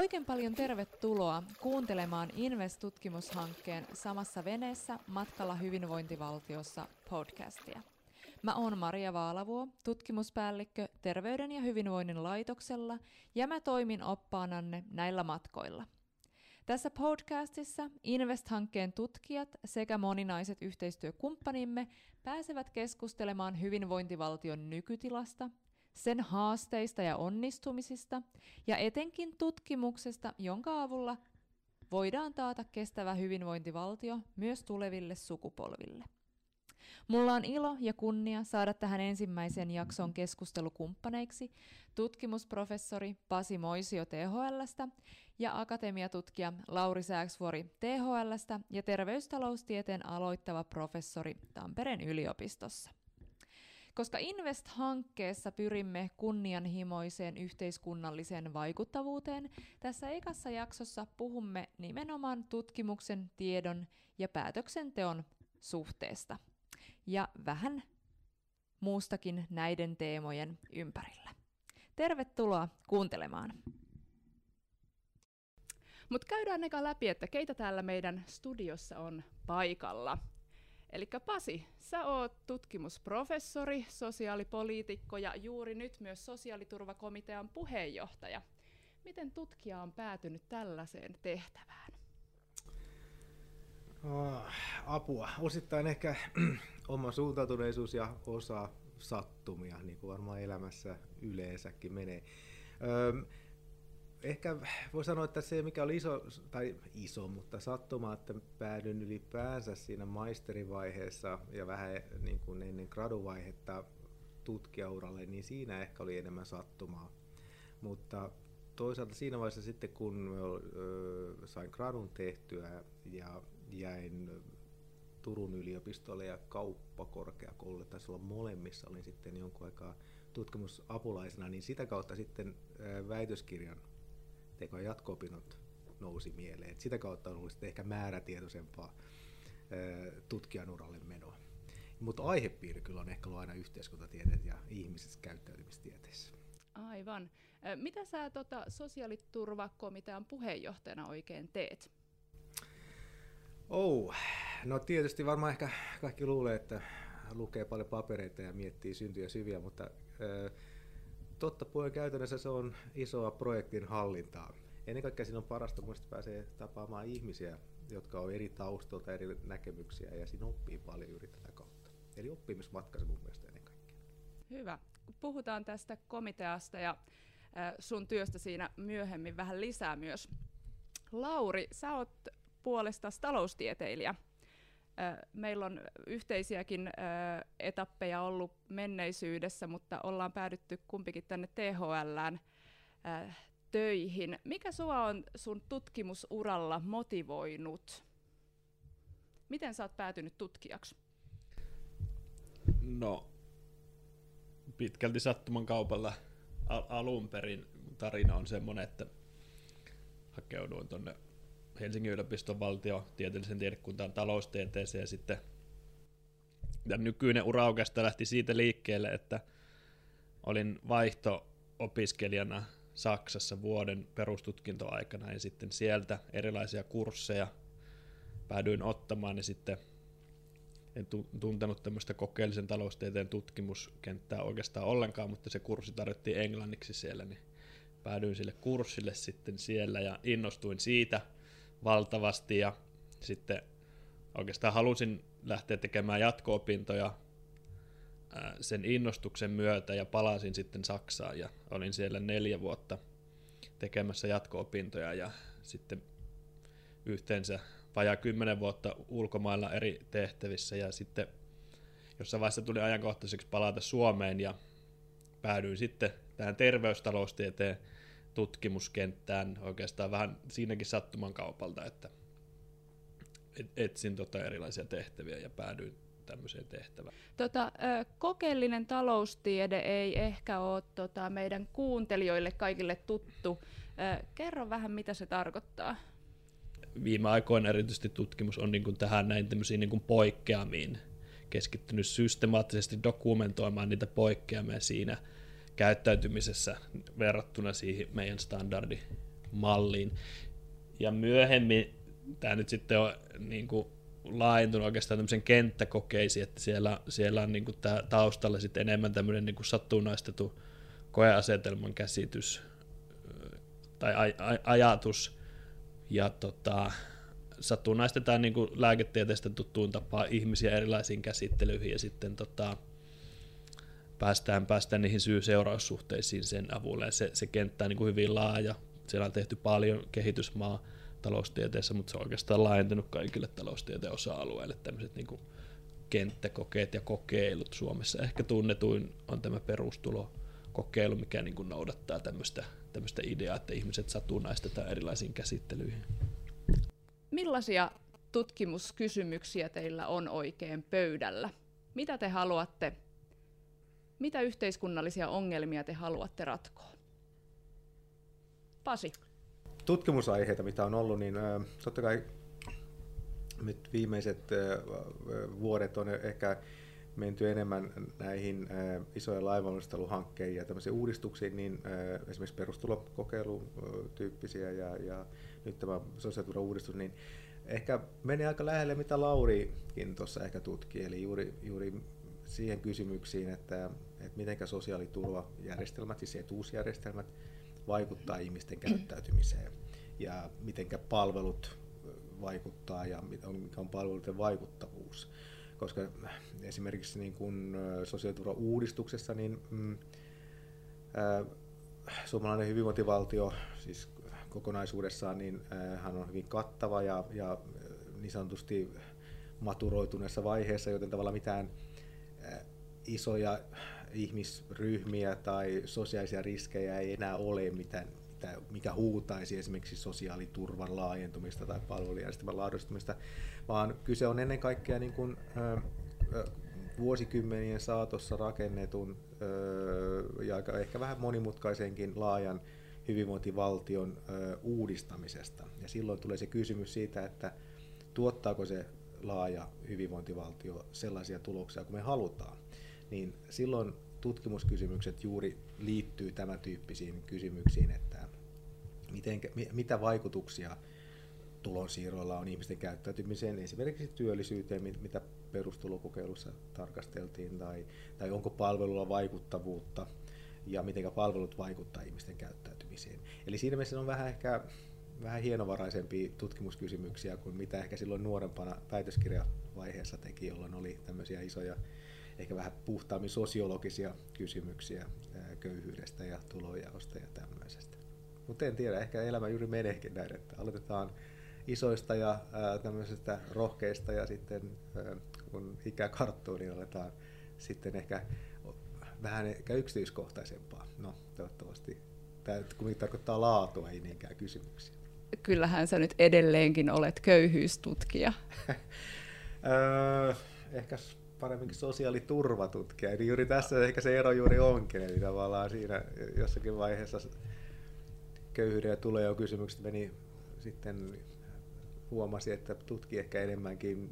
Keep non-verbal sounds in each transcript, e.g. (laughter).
Oikein paljon tervetuloa kuuntelemaan Invest-tutkimushankkeen samassa veneessä matkalla hyvinvointivaltiossa podcastia. Mä oon Maria Vaalavuo, tutkimuspäällikkö Terveyden ja hyvinvoinnin laitoksella, ja mä toimin oppaananne näillä matkoilla. Tässä podcastissa Invest-hankkeen tutkijat sekä moninaiset yhteistyökumppanimme pääsevät keskustelemaan hyvinvointivaltion nykytilasta, sen haasteista ja onnistumisista ja etenkin tutkimuksesta, jonka avulla voidaan taata kestävä hyvinvointivaltio myös tuleville sukupolville. Mulla on ilo ja kunnia saada tähän ensimmäisen jakson keskustelukumppaneiksi tutkimusprofessori Pasi Moisio THLstä ja akatemiatutkija Lauri Sääksvuori THLstä ja terveystaloustieteen aloittava professori Tampereen yliopistossa. Koska Invest-hankkeessa pyrimme kunnianhimoiseen yhteiskunnalliseen vaikuttavuuteen, tässä ekassa jaksossa puhumme nimenomaan tutkimuksen, tiedon ja päätöksenteon suhteesta ja vähän muustakin näiden teemojen ympärillä. Tervetuloa kuuntelemaan. Mutta käydään eka läpi, että keitä täällä meidän studiossa on paikalla. Eli Pasi, sä oot tutkimusprofessori, sosiaalipoliitikko ja juuri nyt myös sosiaaliturvakomitean puheenjohtaja. Miten tutkija on päätynyt tällaiseen tehtävään? Oh, apua. Osittain ehkä (clears throat) oma suuntautuneisuus ja osa sattumia, niin kuin varmaan elämässä yleensäkin menee. Öö, ehkä voi sanoa, että se mikä oli iso, tai iso, mutta sattuma, että päädyin ylipäänsä siinä maisterivaiheessa ja vähän niin kuin ennen graduvaihetta tutkijauralle, niin siinä ehkä oli enemmän sattumaa. Mutta toisaalta siinä vaiheessa sitten, kun sain gradun tehtyä ja jäin Turun yliopistolle ja kauppakorkeakoululle, taisi olla molemmissa, olin sitten jonkun aikaa tutkimusapulaisena, niin sitä kautta sitten väitöskirjan teko ja jatko-opinnot nousi mieleen. Et sitä kautta on ollut ehkä määrätietoisempaa tutkijan uralle menoa. Mutta aihepiiri kyllä on ehkä ollut aina yhteiskuntatieteet ja ihmiset käyttäytymistieteissä. Aivan. Mitä sä tota, sosiaaliturvakomitean puheenjohtajana oikein teet? Oh, no tietysti varmaan ehkä kaikki luulee, että lukee paljon papereita ja miettii syntyjä syviä, mutta äh, totta puheen käytännössä se on isoa projektin hallintaa. Ennen kaikkea siinä on parasta, kun pääsee tapaamaan ihmisiä, jotka on eri taustalta, eri näkemyksiä ja siinä oppii paljon juuri tätä kautta. Eli oppimismatka se mun mielestä ennen kaikkea. Hyvä. Puhutaan tästä komiteasta ja sun työstä siinä myöhemmin vähän lisää myös. Lauri, sä oot puolestaan taloustieteilijä. Meillä on yhteisiäkin etappeja ollut menneisyydessä, mutta ollaan päädytty kumpikin tänne THLään töihin. Mikä sua on sun tutkimusuralla motivoinut? Miten sä oot päätynyt tutkijaksi? No, pitkälti sattuman kaupalla al- alun perin tarina on semmoinen, että hakeuduin tuonne Helsingin yliopiston valtiotieteellisen tiedekuntaan taloustieteeseen ja sitten ja nykyinen ura oikeastaan lähti siitä liikkeelle, että olin vaihto-opiskelijana Saksassa vuoden perustutkintoaikana ja sitten sieltä erilaisia kursseja päädyin ottamaan ja sitten en tuntenut tämmöistä kokeellisen taloustieteen tutkimuskenttää oikeastaan ollenkaan, mutta se kurssi tarjottiin englanniksi siellä, niin päädyin sille kurssille sitten siellä ja innostuin siitä valtavasti ja sitten oikeastaan halusin lähteä tekemään jatko-opintoja sen innostuksen myötä ja palasin sitten Saksaan ja olin siellä neljä vuotta tekemässä jatko-opintoja ja sitten yhteensä vajaa kymmenen vuotta ulkomailla eri tehtävissä ja sitten jossain vaiheessa tuli ajankohtaiseksi palata Suomeen ja päädyin sitten tähän terveystaloustieteen tutkimuskenttään oikeastaan vähän siinäkin sattuman kaupalta, että etsin tota erilaisia tehtäviä ja päädyin tämmöiseen tehtävään. Tota, kokeellinen taloustiede ei ehkä ole tota, meidän kuuntelijoille kaikille tuttu. Kerro vähän, mitä se tarkoittaa. Viime aikoina erityisesti tutkimus on niin kuin tähän näin tämmöisiin niin kuin poikkeamiin keskittynyt systemaattisesti dokumentoimaan niitä poikkeamia siinä käyttäytymisessä verrattuna siihen meidän standardi malliin. Ja myöhemmin tämä nyt sitten on niin kuin laajentunut oikeastaan tämmöisen kenttäkokeisiin, että siellä, siellä on niin kuin tää taustalla sitten enemmän tämmöinen niin kuin sattunaistettu koeasetelman käsitys tai aj- aj- ajatus, ja tota, satunnaistetaan niin kuin lääketieteestä tuttuun tapaan ihmisiä erilaisiin käsittelyihin, ja sitten tota, päästään, päästään niihin syy-seuraussuhteisiin sen avulla, ja se, se kenttä on niin kuin hyvin laaja, siellä on tehty paljon kehitysmaa, taloustieteessä, mutta se on oikeastaan laajentunut kaikille taloustieteen osa-alueille tämmöiset niin kuin kenttäkokeet ja kokeilut Suomessa. Ehkä tunnetuin on tämä perustulokokeilu, mikä niin kuin noudattaa tämmöistä, tämmöistä ideaa, että ihmiset satunnaistetaan erilaisiin käsittelyihin. Millaisia tutkimuskysymyksiä teillä on oikein pöydällä? Mitä te haluatte, mitä yhteiskunnallisia ongelmia te haluatte ratkoa? Pasi tutkimusaiheita, mitä on ollut, niin totta kai nyt viimeiset vuodet on ehkä menty enemmän näihin isojen lainvalmisteluhankkeihin ja tämmöisiin uudistuksiin, niin esimerkiksi perustulokokeilutyyppisiä ja, ja nyt tämä sosiaaliturva-uudistus, niin ehkä menee aika lähelle, mitä Laurikin tuossa ehkä tutki, eli juuri, juuri siihen kysymyksiin, että, että miten sosiaaliturvajärjestelmät, siis etuusjärjestelmät, vaikuttaa ihmisten käyttäytymiseen ja miten palvelut vaikuttaa ja mikä on palveluiden vaikuttavuus. Koska esimerkiksi niin kuin sosiaaliturva-uudistuksessa niin, mm, äh, suomalainen hyvinvointivaltio siis kokonaisuudessaan niin, äh, hän on hyvin kattava ja, ja niin sanotusti maturoituneessa vaiheessa, joten tavallaan mitään äh, isoja ihmisryhmiä tai sosiaalisia riskejä ei enää ole, mitä, mitä, mikä huutaisi esimerkiksi sosiaaliturvan laajentumista tai palvelujärjestelmän laadustumista, vaan kyse on ennen kaikkea niin kuin, ö, vuosikymmenien saatossa rakennetun ö, ja ehkä vähän monimutkaisenkin laajan hyvinvointivaltion ö, uudistamisesta. Ja silloin tulee se kysymys siitä, että tuottaako se laaja hyvinvointivaltio sellaisia tuloksia kuin me halutaan niin silloin tutkimuskysymykset juuri liittyy tämän tyyppisiin kysymyksiin, että miten, mitä vaikutuksia tulonsiirroilla on ihmisten käyttäytymiseen, esimerkiksi työllisyyteen, mitä perustulokokeilussa tarkasteltiin, tai, tai onko palvelulla vaikuttavuutta ja miten palvelut vaikuttavat ihmisten käyttäytymiseen. Eli siinä mielessä on vähän ehkä vähän hienovaraisempia tutkimuskysymyksiä kuin mitä ehkä silloin nuorempana väitöskirjavaiheessa teki, jolloin oli tämmöisiä isoja ehkä vähän puhtaammin sosiologisia kysymyksiä köyhyydestä ja tulojaosta ja tämmöisestä. Mutta en tiedä, ehkä elämä juuri meneekin näin, että aloitetaan isoista ja ää, tämmöisistä rohkeista ja sitten ää, kun ikä karttuu, niin aletaan sitten ehkä vähän ehkä yksityiskohtaisempaa. No, toivottavasti. Tämä kun tarkoittaa laatua, ei niinkään kysymyksiä. Kyllähän sä nyt edelleenkin olet köyhyystutkija. (laughs) ehkä paremminkin sosiaaliturvatutkija. Eli juuri tässä ehkä se ero juuri onkin, eli tavallaan siinä jossakin vaiheessa köyhyyden ja tulee kysymykset meni sitten huomasi, että tutki ehkä enemmänkin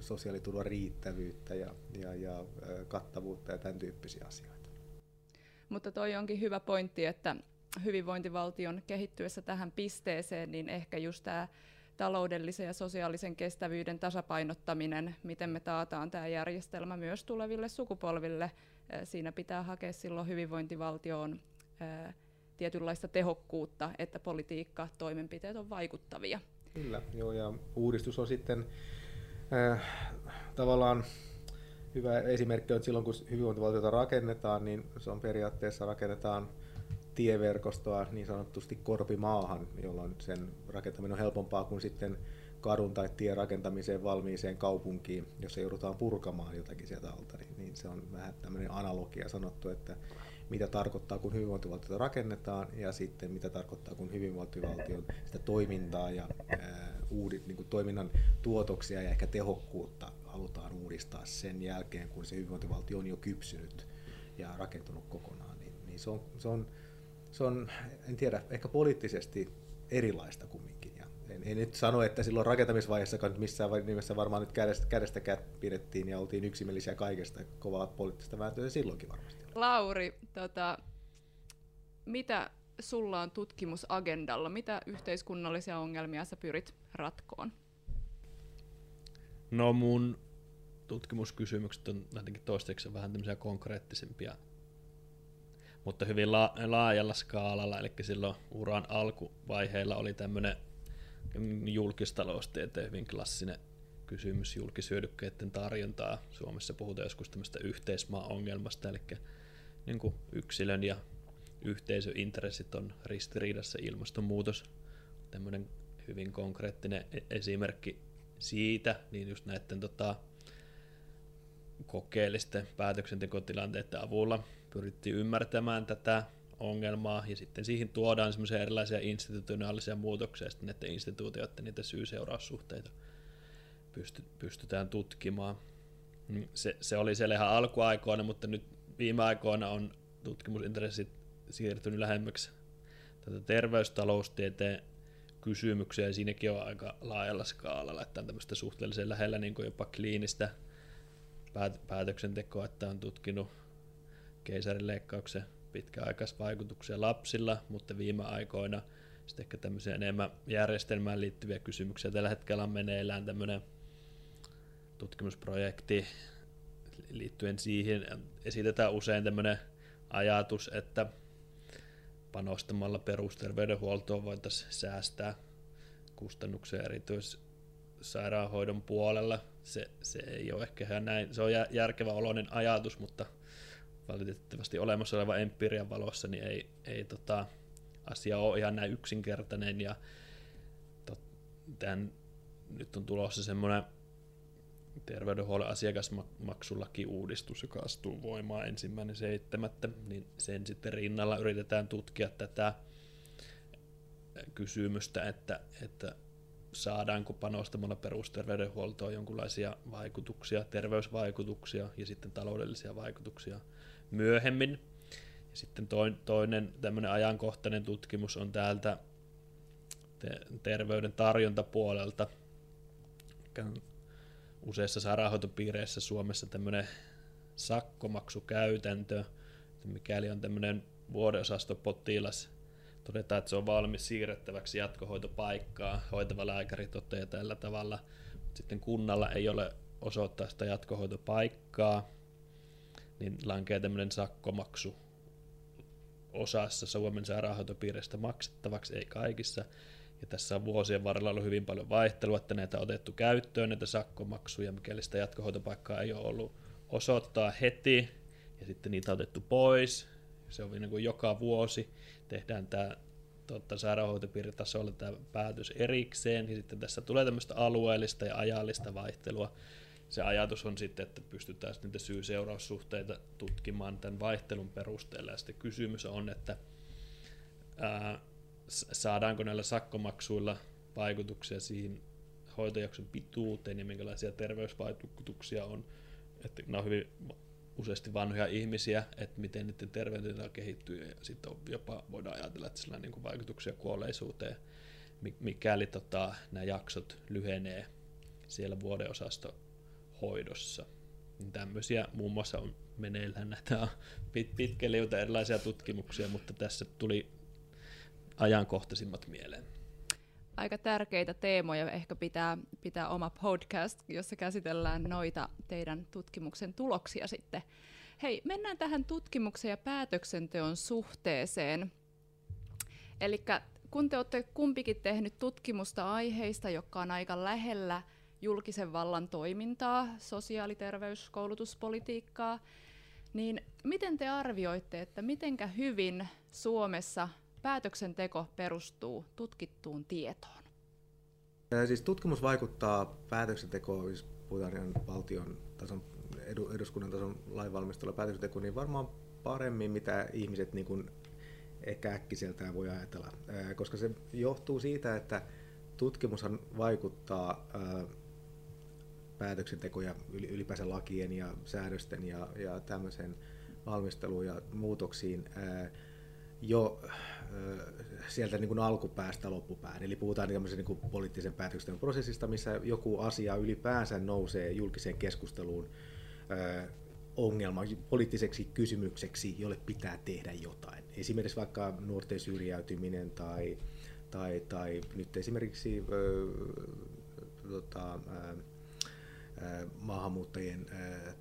sosiaaliturvan riittävyyttä ja, ja, ja kattavuutta ja tämän tyyppisiä asioita. Mutta toi onkin hyvä pointti, että hyvinvointivaltion kehittyessä tähän pisteeseen, niin ehkä just tämä taloudellisen ja sosiaalisen kestävyyden tasapainottaminen, miten me taataan tämä järjestelmä myös tuleville sukupolville. Siinä pitää hakea silloin hyvinvointivaltioon tietynlaista tehokkuutta, että politiikka, toimenpiteet on vaikuttavia. Kyllä, joo, ja uudistus on sitten äh, tavallaan hyvä esimerkki on, että silloin kun hyvinvointivaltiota rakennetaan, niin se on periaatteessa rakennetaan tieverkostoa niin sanotusti korpimaahan, jolloin sen rakentaminen on helpompaa kuin sitten kadun tai tien rakentamiseen valmiiseen kaupunkiin, jossa joudutaan purkamaan jotakin sieltä alta, niin, niin se on vähän tämmöinen analogia sanottu, että mitä tarkoittaa, kun hyvinvointivaltiota rakennetaan, ja sitten mitä tarkoittaa, kun hyvinvointivaltion sitä toimintaa ja ää, uudit, niin kuin toiminnan tuotoksia ja ehkä tehokkuutta halutaan uudistaa sen jälkeen, kun se hyvinvointivaltio on jo kypsynyt ja rakentunut kokonaan. Niin, niin se, on, se, on, se on, en tiedä, ehkä poliittisesti erilaista kumminkin. Ja en, en nyt sano, että silloin rakentamisvaiheessa missään nimessä varmaan nyt kädestä, kädestä pidettiin ja oltiin yksimielisiä kaikesta kovaa poliittista vääntöä silloinkin varmasti. Lauri, tota, mitä sulla on tutkimusagendalla? Mitä yhteiskunnallisia ongelmia sä pyrit ratkoon? No mun tutkimuskysymykset on jotenkin toistaiseksi vähän tämmöisiä konkreettisempia, mutta hyvin la- laajalla skaalalla, eli silloin uran alkuvaiheilla oli tämmöinen julkistaloustieteen hyvin klassinen kysymys julkisyödykkeiden tarjontaa. Suomessa puhutaan joskus tämmöistä yhteismaa-ongelmasta, eli niin kuin yksilön ja yhteisöintressit on ristiriidassa ilmastonmuutos. Tämmöinen hyvin konkreettinen e- esimerkki siitä, niin just näiden tota, kokeellisten päätöksentekotilanteiden avulla pyrittiin ymmärtämään tätä ongelmaa, ja sitten siihen tuodaan semmoisia erilaisia institutionaalisia muutoksia, sitten näiden instituutioiden niitä syy-seuraussuhteita pysty, pystytään tutkimaan. Mm, se, se oli siellä ihan alkuaikoina, mutta nyt viime aikoina on tutkimusintressit siirtynyt lähemmäksi tätä terveystaloustieteen kysymyksiä, ja siinäkin on aika laajalla skaalalla, että on tämmöistä suhteellisen lähellä niin kuin jopa kliinistä päätöksentekoa, että on tutkinut keisarileikkauksen pitkäaikaisvaikutuksia lapsilla, mutta viime aikoina sitten ehkä tämmöisiä enemmän järjestelmään liittyviä kysymyksiä. Tällä hetkellä on meneillään tämmöinen tutkimusprojekti liittyen siihen. Esitetään usein tämmöinen ajatus, että panostamalla perusterveydenhuoltoon voitaisiin säästää kustannuksia erityissairaanhoidon puolella. Se, se ei ole ehkä ihan näin, se on järkevä oloinen ajatus, mutta valitettavasti olemassa oleva empiirian valossa niin ei, ei tota, asia ole ihan näin yksinkertainen ja tot, tämän, nyt on tulossa semmoinen terveydenhuollon asiakasmaksulaki-uudistus, joka astuu voimaan ensimmäinen seitsemättä, niin sen sitten rinnalla yritetään tutkia tätä kysymystä, että, että saadaanko panostamalla perusterveydenhuoltoon jonkinlaisia vaikutuksia, terveysvaikutuksia ja sitten taloudellisia vaikutuksia myöhemmin. Ja sitten toinen tämmöinen ajankohtainen tutkimus on täältä terveyden tarjontapuolelta, useissa sairaanhoitopiireissä Suomessa tämmöinen sakkomaksukäytäntö, että mikäli on tämmöinen vuodeosastopotilas, todetaan, että se on valmis siirrettäväksi jatkohoitopaikkaa, hoitava lääkäri toteaa tällä tavalla, sitten kunnalla ei ole osoittaa sitä jatkohoitopaikkaa, niin lankee tämmöinen sakkomaksu osassa Suomen sairaanhoitopiiristä maksettavaksi, ei kaikissa, ja tässä on vuosien varrella ollut hyvin paljon vaihtelua, että näitä on otettu käyttöön, näitä sakkomaksuja, mikäli sitä jatkohoitopaikkaa ei ole ollut osoittaa heti, ja sitten niitä on otettu pois. Se on niin kuin joka vuosi tehdään tämä tuota, sairaanhoitopiiritasolla tämä päätös erikseen, ja sitten tässä tulee tämmöistä alueellista ja ajallista vaihtelua. Se ajatus on sitten, että pystytään niitä syy-seuraussuhteita tutkimaan tämän vaihtelun perusteella, ja sitten kysymys on, että ää, saadaanko näillä sakkomaksuilla vaikutuksia siihen hoitojakson pituuteen ja minkälaisia terveysvaikutuksia on. Että nämä on hyvin useasti vanhoja ihmisiä, että miten niiden terveydentila kehittyy ja sitten jopa voidaan ajatella, että sillä on niin vaikutuksia kuolleisuuteen, mikäli tota, nämä jaksot lyhenee siellä vuodeosasto hoidossa. Niin tämmöisiä muun muassa on meneillään näitä pit, pitkä erilaisia tutkimuksia, mutta tässä tuli ajankohtaisimmat mieleen? Aika tärkeitä teemoja ehkä pitää, pitää oma podcast, jossa käsitellään noita teidän tutkimuksen tuloksia sitten. Hei, mennään tähän tutkimuksen ja päätöksenteon suhteeseen. Eli kun te olette kumpikin tehnyt tutkimusta aiheista, jotka on aika lähellä julkisen vallan toimintaa, sosiaaliterveys, koulutuspolitiikkaa, niin miten te arvioitte, että mitenkä hyvin Suomessa päätöksenteko perustuu tutkittuun tietoon? Siis tutkimus vaikuttaa päätöksentekoon, jos puhutaan ihan valtion tason, eduskunnan tason lainvalmistelua päätöksentekoon, niin varmaan paremmin, mitä ihmiset niin kuin ehkä äkkiseltään voi ajatella. Koska se johtuu siitä, että tutkimushan vaikuttaa päätöksenteko ja ylipäänsä lakien ja säädösten ja, ja tämmöisen valmisteluun ja muutoksiin jo sieltä niin kuin alkupäästä loppupään. Eli puhutaan niin kuin poliittisen päätöksenteon prosessista, missä joku asia ylipäänsä nousee julkiseen keskusteluun ongelma, poliittiseksi kysymykseksi, jolle pitää tehdä jotain. Esimerkiksi vaikka nuorten syrjäytyminen tai, tai, tai nyt esimerkiksi ö, tota, maahanmuuttajien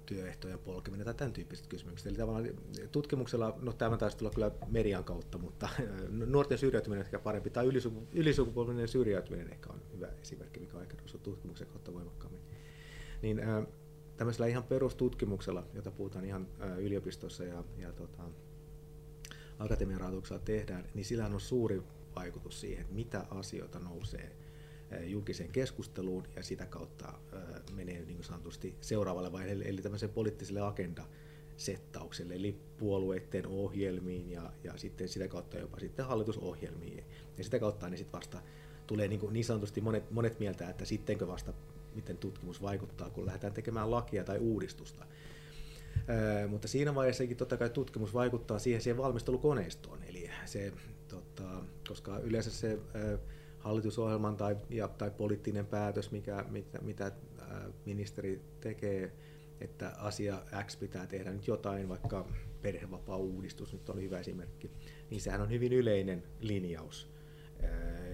työehtojen polkeminen tai tämän tyyppiset kysymykset. Eli tavallaan tutkimuksella, no tämä taisi tulla kyllä median kautta, mutta nuorten syrjäytyminen ehkä parempi, tai ylisukupolvinen syrjäytyminen ehkä on hyvä esimerkki, mikä on ehkä tutkimuksen kautta voimakkaammin. Niin tämmöisellä ihan perustutkimuksella, jota puhutaan ihan yliopistossa ja, ja tota, akatemian rahoituksella tehdään, niin sillä on suuri vaikutus siihen, mitä asioita nousee julkiseen keskusteluun ja sitä kautta menee niin sanotusti seuraavalle vaiheelle, eli tämmöiseen poliittiselle agenda settaukselle, eli puolueiden ohjelmiin ja, ja sitten sitä kautta jopa sitten hallitusohjelmiin. Ja sitä kautta niin sitten vasta tulee niin, kuin niin sanotusti monet, monet mieltä, että sittenkö vasta miten tutkimus vaikuttaa, kun lähdetään tekemään lakia tai uudistusta. Ää, mutta siinä vaiheessakin totta kai tutkimus vaikuttaa siihen, siihen valmistelukoneistoon, eli se, tota, koska yleensä se ää, hallitusohjelman tai, ja, tai poliittinen päätös, mikä, mitä, mitä ää, ministeri tekee, että asia X pitää tehdä nyt jotain, vaikka perhevapaa-uudistus nyt on hyvä esimerkki, niin sehän on hyvin yleinen linjaus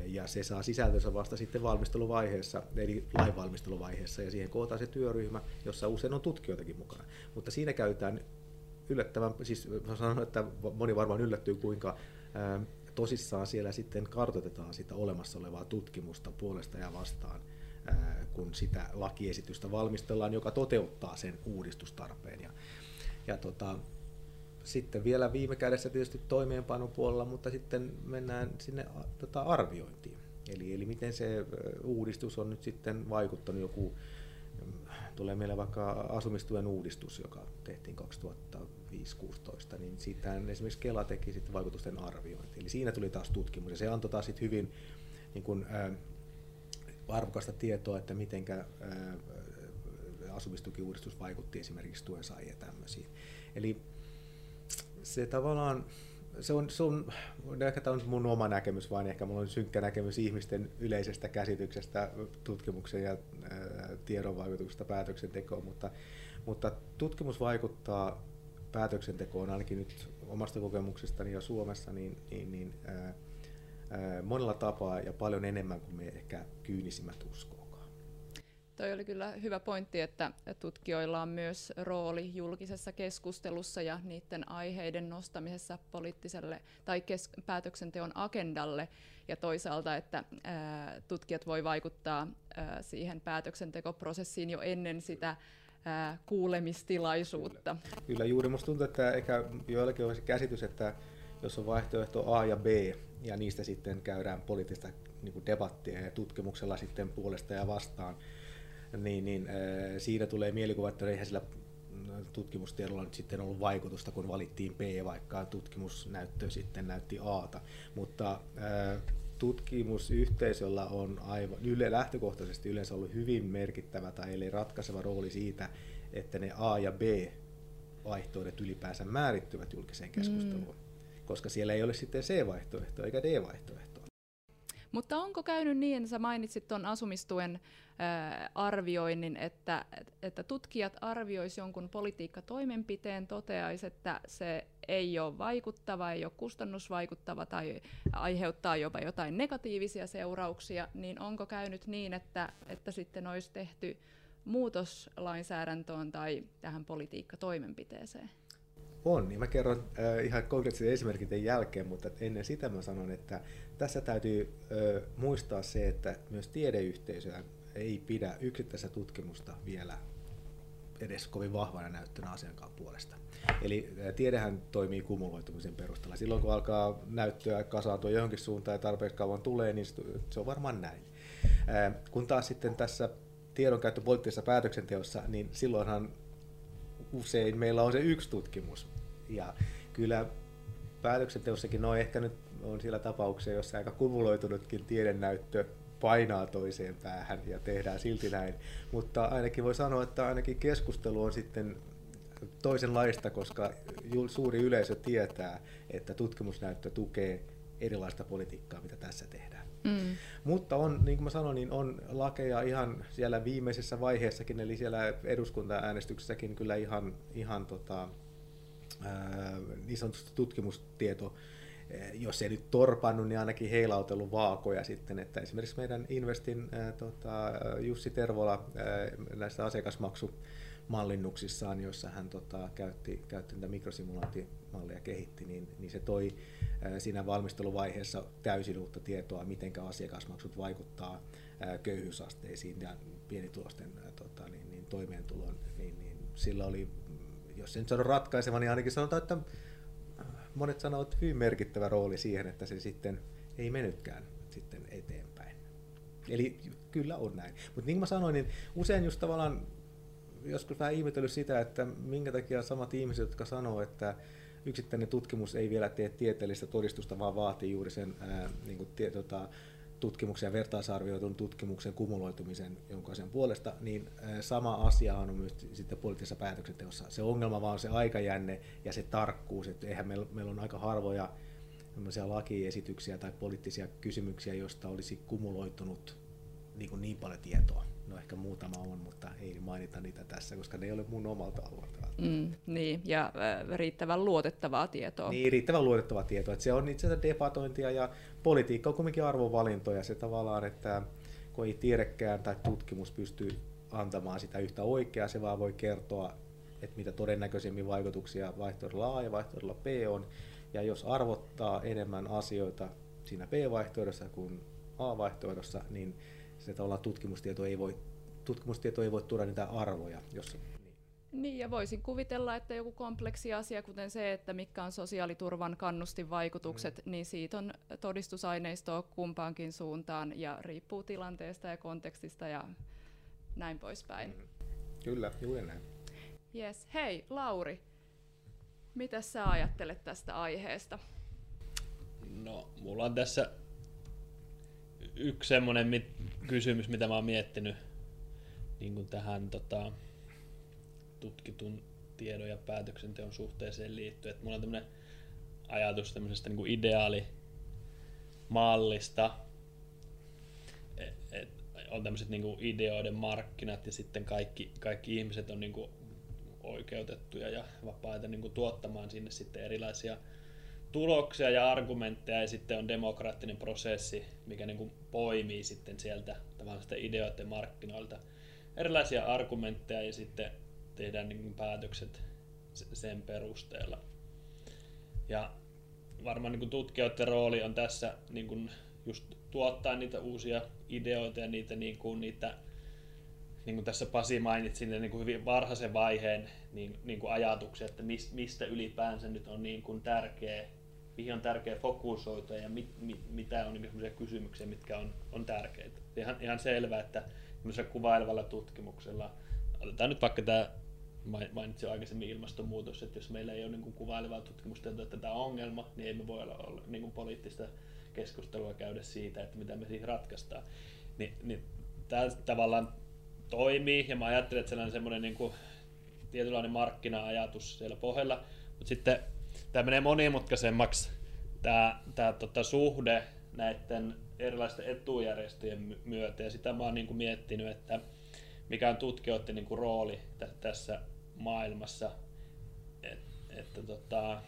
ja se saa sisältönsä vasta sitten valmisteluvaiheessa, eli lainvalmisteluvaiheessa, ja siihen kootaan se työryhmä, jossa usein on tutkijoitakin mukana. Mutta siinä käytetään yllättävän, siis sanon, että moni varmaan yllättyy, kuinka tosissaan siellä sitten kartoitetaan sitä olemassa olevaa tutkimusta puolesta ja vastaan, kun sitä lakiesitystä valmistellaan, joka toteuttaa sen uudistustarpeen. Ja, ja tota, sitten vielä viime kädessä tietysti toimeenpanopuolella, mutta sitten mennään sinne tota, arviointiin. Eli, eli miten se uudistus on nyt sitten vaikuttanut joku, tulee meille vaikka asumistuen uudistus, joka tehtiin 2005-2016, niin siitä esimerkiksi Kela teki sitten vaikutusten arviointi. Eli siinä tuli taas tutkimus ja se antoi taas sitten hyvin niin kuin, ää, arvokasta tietoa, että miten asumistukiuudistus vaikutti esimerkiksi tuen saajia tämmöisiin. Eli se tavallaan, se on, se on, ehkä tämä on mun oma näkemys, vaan ehkä mulla on synkkä näkemys ihmisten yleisestä käsityksestä tutkimuksen ja tiedon vaikutuksesta päätöksentekoon, mutta, mutta tutkimus vaikuttaa päätöksentekoon ainakin nyt omasta kokemuksestani jo Suomessa, niin, niin, niin ää, ää, monella tapaa ja paljon enemmän kuin me ehkä kyynisimmät uskoo. Toi oli kyllä hyvä pointti, että tutkijoilla on myös rooli julkisessa keskustelussa ja niiden aiheiden nostamisessa poliittiselle tai kes- päätöksenteon agendalle ja toisaalta, että ää, tutkijat voi vaikuttaa ää, siihen päätöksentekoprosessiin jo ennen sitä kuulemistilaisuutta. Kyllä, kyllä juuri. Minusta tuntuu, että ehkä joillakin olisi käsitys, että jos on vaihtoehto A ja B ja niistä sitten käydään poliittista niin debattia ja tutkimuksella sitten puolesta ja vastaan, niin, niin äh, tulee mielikuva, että eihän sillä tutkimustiedolla nyt sitten ollut vaikutusta, kun valittiin B, vaikka tutkimusnäyttö sitten näytti Ata. Mutta äh, tutkimusyhteisöllä on aivan yle, lähtökohtaisesti yleensä ollut hyvin merkittävä tai eli ratkaiseva rooli siitä, että ne A ja B vaihtoehdot ylipäänsä määrittyvät julkiseen keskusteluun, mm. koska siellä ei ole sitten C-vaihtoehto eikä D-vaihtoehto. Mutta onko käynyt niin, sä mainitsit tuon asumistuen ää, arvioinnin, että, että tutkijat arvioisivat jonkun politiikkatoimenpiteen, toteaisi, että se ei ole vaikuttava, ei ole kustannusvaikuttava tai aiheuttaa jopa jotain negatiivisia seurauksia, niin onko käynyt niin, että, että sitten olisi tehty muutos lainsäädäntöön tai tähän politiikkatoimenpiteeseen? On, niin mä kerron äh, ihan konkreettisen esimerkin jälkeen, mutta ennen sitä mä sanon, että tässä täytyy äh, muistaa se, että myös tiedeyhteisöä ei pidä yksittäistä tutkimusta vielä edes kovin vahvana näyttönä asiankaan puolesta. Eli tiedehän toimii kumuloitumisen perusteella. Silloin kun alkaa näyttöä kasaantua johonkin suuntaan ja tarpeeksi kauan tulee, niin se on varmaan näin. Kun taas sitten tässä tiedonkäyttö poliittisessa päätöksenteossa, niin silloinhan usein meillä on se yksi tutkimus. Ja kyllä päätöksenteossakin on ehkä nyt on siellä tapauksia, jossa aika kumuloitunutkin tiedennäyttö painaa toiseen päähän ja tehdään silti näin. Mutta ainakin voi sanoa, että ainakin keskustelu on sitten toisenlaista, koska suuri yleisö tietää, että tutkimusnäyttö tukee erilaista politiikkaa, mitä tässä tehdään. Mm. Mutta on, niin kuin mä sanoin, niin on lakeja ihan siellä viimeisessä vaiheessakin, eli siellä eduskuntaäänestyksessäkin kyllä ihan, ihan tota, ää, niin sanotusti tutkimustieto jos ei nyt torpannut, niin ainakin heilautellut vaakoja sitten, että esimerkiksi meidän Investin tota, Jussi Tervola ää, näissä asiakasmaksumallinnuksissaan, joissa hän tota, käytti, käytti tätä mikrosimulaattimallia kehitti, niin, niin se toi siinä valmisteluvaiheessa täysin uutta tietoa, miten asiakasmaksut vaikuttaa köyhyysasteisiin ja pienitulosten tota, niin, niin toimeentuloon, niin, niin sillä oli, jos se nyt sano ratkaiseva, niin ainakin sanotaan, että monet sanovat hyvin merkittävä rooli siihen, että se sitten ei mennytkään sitten eteenpäin. Eli kyllä on näin. Mutta niin kuin mä sanoin, niin usein just tavallaan joskus vähän ihmetellyt sitä, että minkä takia samat ihmiset, jotka sanoo, että yksittäinen tutkimus ei vielä tee tieteellistä todistusta, vaan vaatii juuri sen ää, niin kuin tie, tota, tutkimuksen ja vertaisarvioitun tutkimuksen kumuloitumisen jonkun sen puolesta, niin sama asia on myös sitten poliittisessa päätöksenteossa. Se ongelma vaan on se aikajänne ja se tarkkuus, että eihän meillä, meillä on aika harvoja lakiesityksiä tai poliittisia kysymyksiä, joista olisi kumuloitunut niin, kuin niin paljon tietoa. No ehkä muutama on, mutta ei mainita niitä tässä, koska ne ei ole mun omalta alueelta. Mm, niin, ja äh, riittävän luotettavaa tietoa. Niin, riittävän luotettavaa tietoa. Että se on itse asiassa debatointia ja politiikka on kuitenkin arvovalintoja. Se tavallaan, että kun ei tiedekään tai tutkimus pystyy antamaan sitä yhtä oikeaa, se vaan voi kertoa, että mitä todennäköisemmin vaikutuksia vaihtoehdolla A ja vaihtoehdolla B on. Ja jos arvottaa enemmän asioita siinä B-vaihtoehdossa kuin A-vaihtoehdossa, niin se tavallaan tutkimustieto ei voi, tutkimustieto ei voi tuoda niitä arvoja. Jos, niin. niin, ja voisin kuvitella, että joku kompleksi asia, kuten se, että mitkä on sosiaaliturvan kannustinvaikutukset, mm. niin siitä on todistusaineistoa kumpaankin suuntaan, ja riippuu tilanteesta ja kontekstista ja näin poispäin. Mm. Kyllä, juuri näin. Yes. Hei, Lauri, mitä sä ajattelet tästä aiheesta? No, mulla on tässä yksi semmoinen mit, kysymys, mitä mä oon miettinyt niin kuin tähän tota, tutkitun tiedon ja päätöksenteon suhteeseen liittyen. Että mulla on tämmöinen ajatus tämmöisestä niin kuin ideaalimallista, et, et on tämmöiset niin kuin ideoiden markkinat ja sitten kaikki, kaikki ihmiset on niin kuin oikeutettuja ja vapaita niin kuin tuottamaan sinne sitten erilaisia tuloksia ja argumentteja ja sitten on demokraattinen prosessi, mikä niin kuin poimii sitten sieltä tavallaan ideoiden markkinoilta erilaisia argumentteja ja sitten tehdään niin kuin päätökset sen perusteella. Ja varmaan niin kuin tutkijoiden rooli on tässä niin kuin just tuottaa niitä uusia ideoita ja niitä, niin kuin, niitä niin kuin tässä Pasi mainitsi, niin kuin hyvin varhaisen vaiheen niin, niin kuin ajatuksia, että mistä ylipäänsä nyt on niin kuin tärkeä mihin on tärkeää fokusoitua ja mit, mit, mitä on niin kysymyksiä, mitkä on, on tärkeitä. Ihan, ihan selvää, että kuvailevalla tutkimuksella, otetaan nyt vaikka tämä mainitsin aikaisemmin ilmastonmuutos, että jos meillä ei ole niin kuvailevaa tutkimusta, että tämä on ongelma, niin ei me voi olla, olla niin poliittista keskustelua käydä siitä, että mitä me siihen ratkaistaan. Ni, niin tämä tavallaan toimii, ja mä ajattelen, että sellainen semmoinen niin kuin, tietynlainen markkina-ajatus siellä pohjalla, mutta sitten tämä menee monimutkaisemmaksi tämä, tämä tota, suhde näiden erilaisten etujärjestöjen myötä ja sitä mä oon niin kuin miettinyt, että mikä on tutkijoiden niin kuin rooli t- tässä maailmassa. Et, että tota,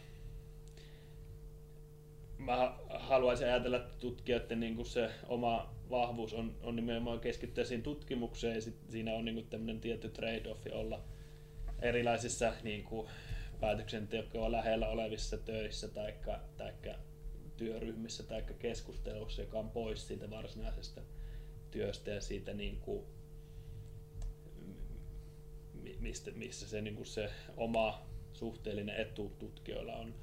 mä haluaisin ajatella, että tutkijoiden niin kuin se oma vahvuus on, on nimenomaan keskittyä siihen tutkimukseen ja sit siinä on niin kuin tämmöinen tietty trade-off olla erilaisissa niin kuin, päätöksentekoa lähellä olevissa töissä tai työryhmissä tai keskustelussa, joka on pois siitä varsinaisesta työstä ja siitä niin kuin, mistä, missä se, niin kuin se oma suhteellinen etu tutkijoilla on.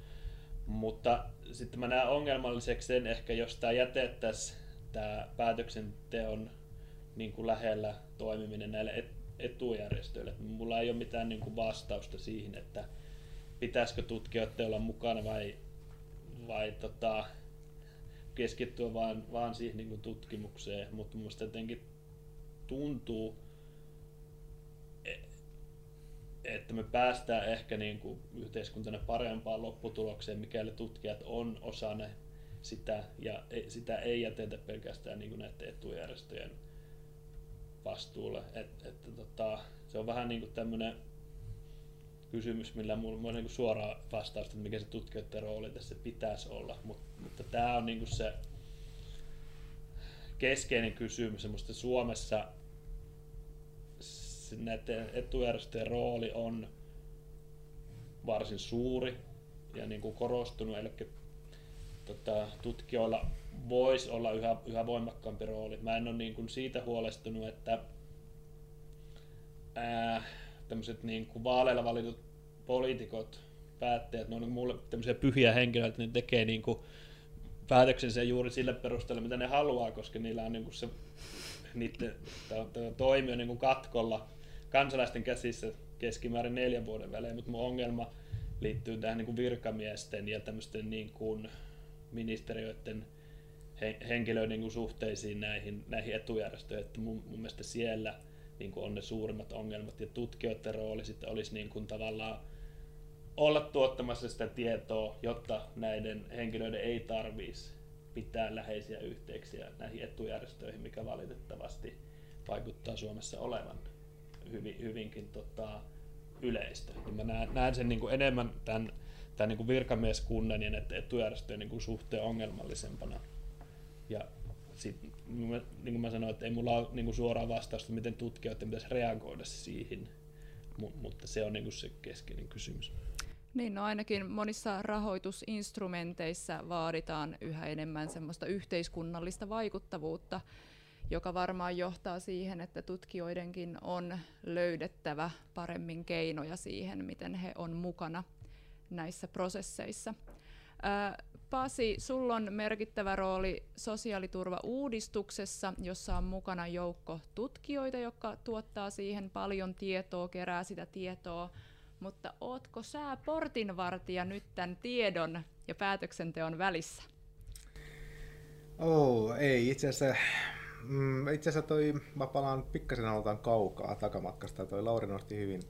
Mutta sitten mä näen ongelmalliseksi sen ehkä, jos tämä jätettäisiin tämä päätöksenteon niin kuin lähellä toimiminen näille etujärjestöille. Mulla ei ole mitään niin kuin vastausta siihen, että pitäisikö tutkijoiden olla mukana vai, vai tota, keskittyä vaan, vaan siihen niin tutkimukseen, mutta minusta jotenkin tuntuu, e, että me päästään ehkä niin kuin yhteiskuntana parempaan lopputulokseen, mikäli tutkijat on osana sitä, ja sitä ei jätetä pelkästään niin kuin näiden etujärjestöjen vastuulle. Et, että tota, se on vähän niin kuin tämmöinen kysymys, millä mulla on niin suoraa vastausta, että mikä se tutkijoiden rooli tässä pitäisi olla. Mut, mutta tämä on niin se keskeinen kysymys. Musta Suomessa näiden etujärjestöjen rooli on varsin suuri ja niin kuin korostunut, eli tota, tutkijoilla voisi olla yhä, yhä voimakkaampi rooli. Mä en ole niin kuin siitä huolestunut, että ää, tämmöiset niin kuin vaaleilla valitut poliitikot, päättäjät, ne on niin mulle tämmöisiä pyhiä henkilöitä, ne tekee niin kuin päätöksensä juuri sille perusteella, mitä ne haluaa, koska niillä on niin kuin se niiden toimi on niin kuin katkolla kansalaisten käsissä keskimäärin neljän vuoden välein, mutta mun ongelma liittyy tähän niin kuin virkamiesten ja tämmöisten niin kuin ministeriöiden henkilöiden niin kuin suhteisiin näihin, näihin etujärjestöihin, että mun, mun mielestä siellä niin kuin on ne suurimmat ongelmat ja tutkijoiden rooli sitten olisi niin kuin tavallaan olla tuottamassa sitä tietoa, jotta näiden henkilöiden ei tarvitsisi pitää läheisiä yhteyksiä näihin etujärjestöihin, mikä valitettavasti vaikuttaa Suomessa olevan hyvin, hyvinkin tota, yleistä. Ja mä näen, näen sen niin kuin enemmän tämän, tämän niin kuin virkamieskunnan ja näiden etujärjestöjen niin kuin suhteen ongelmallisempana. Ja sit, niin kuin mä sanoin, että ei mulla ole niin suoraa vastausta, miten tutkijoiden pitäisi reagoida siihen, mutta se on niin se keskeinen kysymys. Niin, no ainakin monissa rahoitusinstrumenteissa vaaditaan yhä enemmän semmoista yhteiskunnallista vaikuttavuutta, joka varmaan johtaa siihen, että tutkijoidenkin on löydettävä paremmin keinoja siihen, miten he on mukana näissä prosesseissa. Pasi, sulla on merkittävä rooli sosiaaliturvauudistuksessa, jossa on mukana joukko tutkijoita, jotka tuottaa siihen paljon tietoa, kerää sitä tietoa, mutta ootko sä portinvartija nyt tämän tiedon ja päätöksenteon välissä? Oh, ei itse asiassa. Mm, itse asiassa toi, mä palaan pikkasen aloitan kaukaa takamatkasta. Toi Lauri nosti hyvin,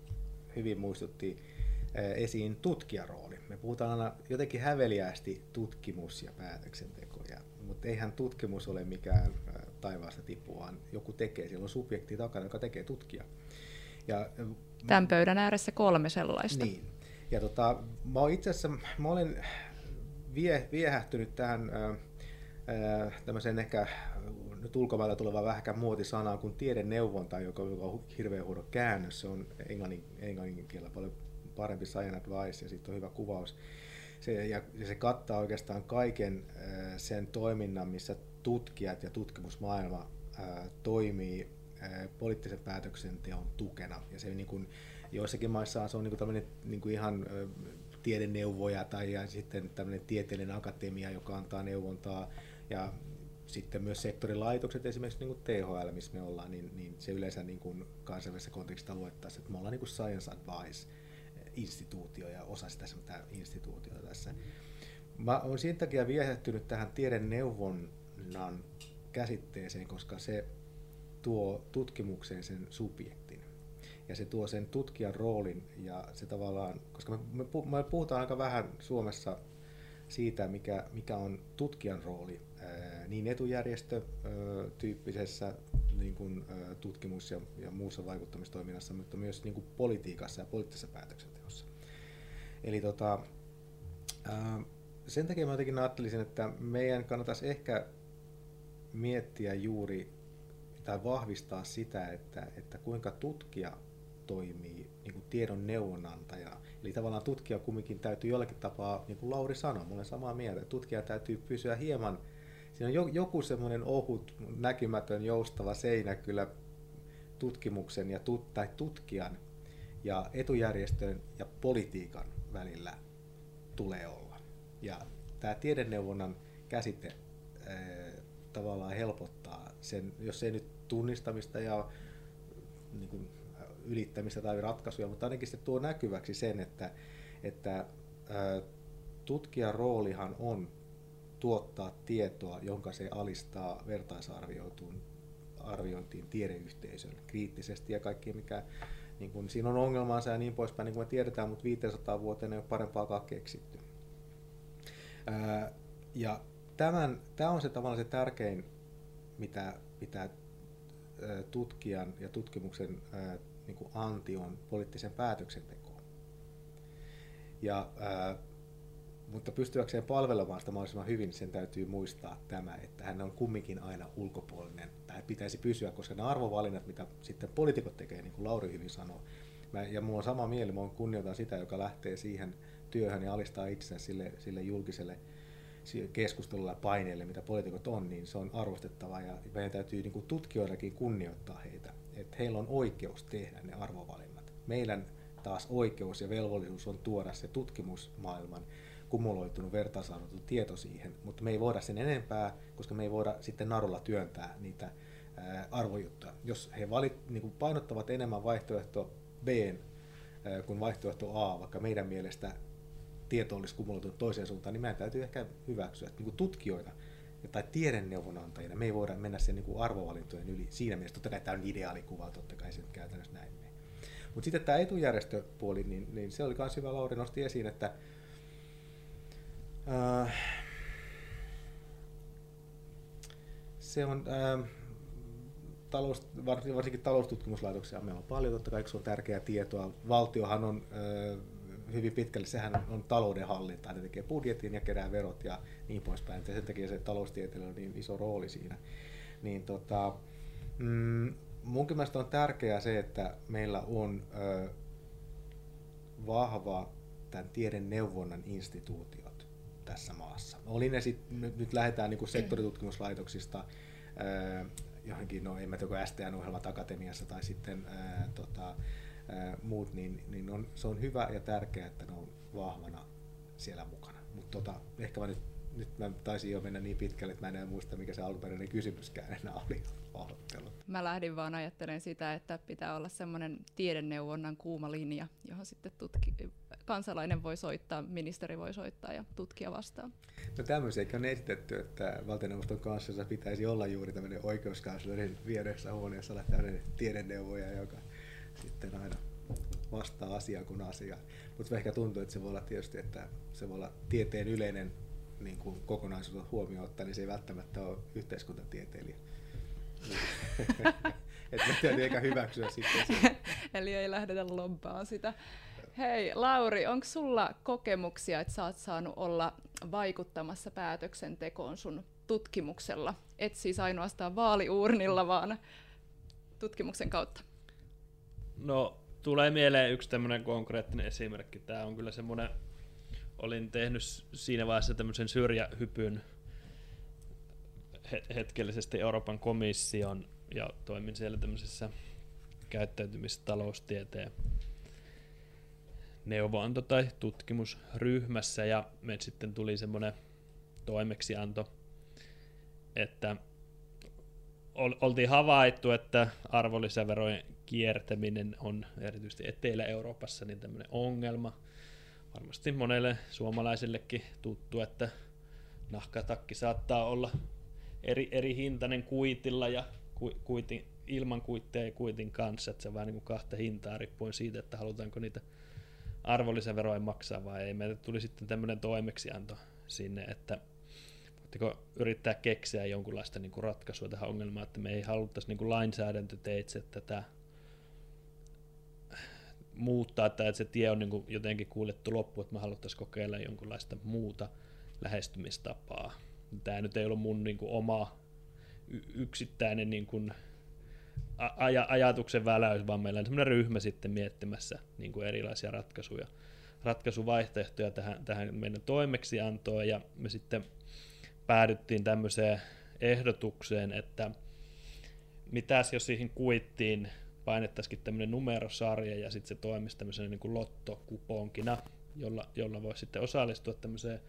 hyvin muistutti esiin tutkijarooli. Me puhutaan aina jotenkin häveliästi tutkimus ja päätöksenteko, ja, mutta eihän tutkimus ole mikään taivaasta tipu, vaan joku tekee, siellä on subjekti takana, joka tekee tutkija. Ja Tämän pöydän ääressä kolme sellaista. Niin. Ja tota, mä itse asiassa, mä olen vie, viehähtynyt tähän ää, tämmöiseen ehkä nyt ulkomailla tuleva vähän muotisanaan kuin tiedeneuvonta, joka on hirveän huono käännös. Se on englannin, englannin kielellä paljon parempi science advice ja sitten on hyvä kuvaus. Se, ja, ja se kattaa oikeastaan kaiken ää, sen toiminnan, missä tutkijat ja tutkimusmaailma ää, toimii poliittisen päätöksenteon tukena. Ja se niin kuin, joissakin maissa se on niin kuin niin kuin ihan tiedeneuvoja tai ja sitten tämmöinen tieteellinen akatemia, joka antaa neuvontaa ja sitten myös sektorilaitokset, esimerkiksi niin THL, missä me ollaan, niin, niin se yleensä niin kuin kansainvälisessä kontekstissa luettaisiin, että me ollaan niin kuin science advice instituutio ja osa sitä instituutiota tässä. Mä olen siinä takia viehättynyt tähän tiedeneuvonnan käsitteeseen, koska se tuo tutkimukseen sen subjektin. Ja se tuo sen tutkijan roolin ja se tavallaan, koska me, me, puhutaan aika vähän Suomessa siitä, mikä, mikä on tutkijan rooli niin etujärjestötyyppisessä niin kuin, tutkimus- ja, ja muussa vaikuttamistoiminnassa, mutta myös niin kuin politiikassa ja poliittisessa päätöksenteossa. Eli tota, sen takia mä jotenkin ajattelisin, että meidän kannattaisi ehkä miettiä juuri tai vahvistaa sitä, että, että kuinka tutkija toimii niin kuin tiedon neuvonantajana. Eli tavallaan tutkija kumminkin täytyy jollakin tapaa, niin kuin Lauri sanoi, olen samaa mieltä, että tutkija täytyy pysyä hieman, siinä on joku semmoinen ohut, näkymätön, joustava seinä kyllä tutkimuksen ja tut, tai tutkijan ja etujärjestön ja politiikan välillä tulee olla. Ja tämä tiedeneuvonnan käsite ää, tavallaan helpottaa sen, jos ei nyt tunnistamista ja niin kuin, ylittämistä tai ratkaisuja, mutta ainakin se tuo näkyväksi sen, että, että ää, tutkijan roolihan on tuottaa tietoa, jonka se alistaa vertaisarvioituun arviointiin tiedeyhteisön kriittisesti ja kaikki mikä niin kun, siinä on ongelmansa ja niin poispäin, niin kuin me tiedetään, mutta 500 vuoteen ei ole parempaakaan keksitty. Ää, ja tämän, tämä on se tavallaan se tärkein, mitä, mitä tutkijan ja tutkimuksen niin anti on poliittisen päätöksentekoon. Ja, ää, mutta pystyäkseen palvelemaan sitä mahdollisimman hyvin, sen täytyy muistaa tämä, että hän on kumminkin aina ulkopuolinen, tai pitäisi pysyä, koska ne arvovalinnat, mitä sitten poliitikot tekee, niin kuin Lauri hyvin sanoo, mä, ja mulla on sama mieli, mä kunnioitan sitä, joka lähtee siihen työhön ja alistaa itsensä sille, sille julkiselle keskustelulla ja paineelle, mitä poliitikot on, niin se on arvostettava ja meidän täytyy niin kuin tutkijoillakin kunnioittaa heitä, että heillä on oikeus tehdä ne arvovalinnat. Meidän taas oikeus ja velvollisuus on tuoda se tutkimusmaailman kumuloitunut vertaisarvoitu tieto siihen, mutta me ei voida sen enempää, koska me ei voida sitten narulla työntää niitä arvojuttuja. Jos he valit, niin kuin painottavat enemmän vaihtoehto B kuin vaihtoehto A, vaikka meidän mielestä tieto olisi kumuloitunut toiseen suuntaan, niin meidän täytyy ehkä hyväksyä, että niin kuin tutkijoina tai tiedenneuvonantajina me ei voida mennä sen niin kuin arvovalintojen yli. Siinä mielessä totta kai tämä on ideaalikuva, totta kai se käytännössä näin. Mutta sitten tämä etujärjestöpuoli, niin, niin se oli myös hyvä, Lauri nosti esiin, että äh, se on äh, talous, varsinkin taloustutkimuslaitoksia meillä on paljon, totta kai se on tärkeää tietoa. Valtiohan on äh, hyvin pitkälle, sehän on talouden hallinta, ne tekee budjetin ja kerää verot ja niin poispäin, ja sen takia se taloustieteellä on niin iso rooli siinä. Niin tota, mm, munkin mielestä on tärkeää se, että meillä on ö, vahva tämän tieden neuvonnan instituutiot tässä maassa. Oli ne sit, nyt, nyt lähdetään niin sektoritutkimuslaitoksista ö, johonkin, no en mä tiedä, STN-ohjelmat akatemiassa tai sitten ö, tota, muut, niin, niin on, se on hyvä ja tärkeää, että ne on vahvana siellä mukana. Mutta tota, ehkä mä nyt, nyt mä taisin jo mennä niin pitkälle, että mä en enää muista, mikä se alkuperäinen kysymyskään enää oli. Mä lähdin vaan ajattelemaan sitä, että pitää olla semmoinen tiedenneuvonnan kuuma linja, johon sitten tutki, kansalainen voi soittaa, ministeri voi soittaa ja tutkija vastaa. No tämmöisiä on esitetty, että valtioneuvoston kanssa pitäisi olla juuri tämmöinen oikeuskanslerin vieressä huoneessa olla tämmöinen tiedenneuvoja, joka sitten aina vastaa asiaa kuin asiaa. Mutta ehkä tuntuu, että se voi olla tietysti, että se voi olla tieteen yleinen niin kuin kokonaisuus huomioon ottaa, niin se ei välttämättä ole yhteiskuntatieteilijä. Että me täytyy eikä hyväksyä sitten (laughs) Eli ei lähdetä lompaan sitä. Hei Lauri, onko sulla kokemuksia, että sä oot saanut olla vaikuttamassa päätöksentekoon sun tutkimuksella? Et siis ainoastaan vaaliuurnilla, vaan tutkimuksen kautta? No, tulee mieleen yksi tämmöinen konkreettinen esimerkki. Tämä on kyllä semmoinen, olin tehnyt siinä vaiheessa tämmöisen syrjähypyn hetkellisesti Euroopan komission ja toimin siellä tämmöisessä käyttäytymistaloustieteen neuvoanto- tai tutkimusryhmässä ja me sitten tuli semmoinen toimeksianto, että oltiin havaittu, että arvonlisäverojen kiertäminen on erityisesti Etelä-Euroopassa niin tämmöinen ongelma. Varmasti monelle suomalaisellekin tuttu, että nahkatakki saattaa olla eri, eri hintainen kuitilla ja ku, kuitin, ilman kuitteja ja kuitin kanssa, että se on vähän niin kuin kahta hintaa riippuen siitä, että halutaanko niitä arvonlisäveroja maksaa vai ei. Meille tuli sitten tämmöinen toimeksianto sinne, että voitteko yrittää keksiä jonkunlaista niin kuin ratkaisua tähän ongelmaan, että me ei haluttaisi niin kuin lainsäädäntöteitse tätä muuttaa tai että se tie on niin kuin jotenkin kuljettu loppuun, että me haluttaisiin kokeilla jonkunlaista muuta lähestymistapaa. Tämä nyt ei ollut mun niin kuin oma yksittäinen niin kuin aj- ajatuksen väläys, vaan meillä on sellainen ryhmä sitten miettimässä niin kuin erilaisia ratkaisuja, ratkaisuvaihtoehtoja tähän, tähän meidän toimeksiantoon, ja me sitten päädyttiin tämmöiseen ehdotukseen, että mitäs jos siihen kuittiin painettaisikin tämmöinen numerosarja ja sitten se toimisi tämmöisenä niin lottokuponkina, jolla, jolla voi sitten osallistua tämmöiseen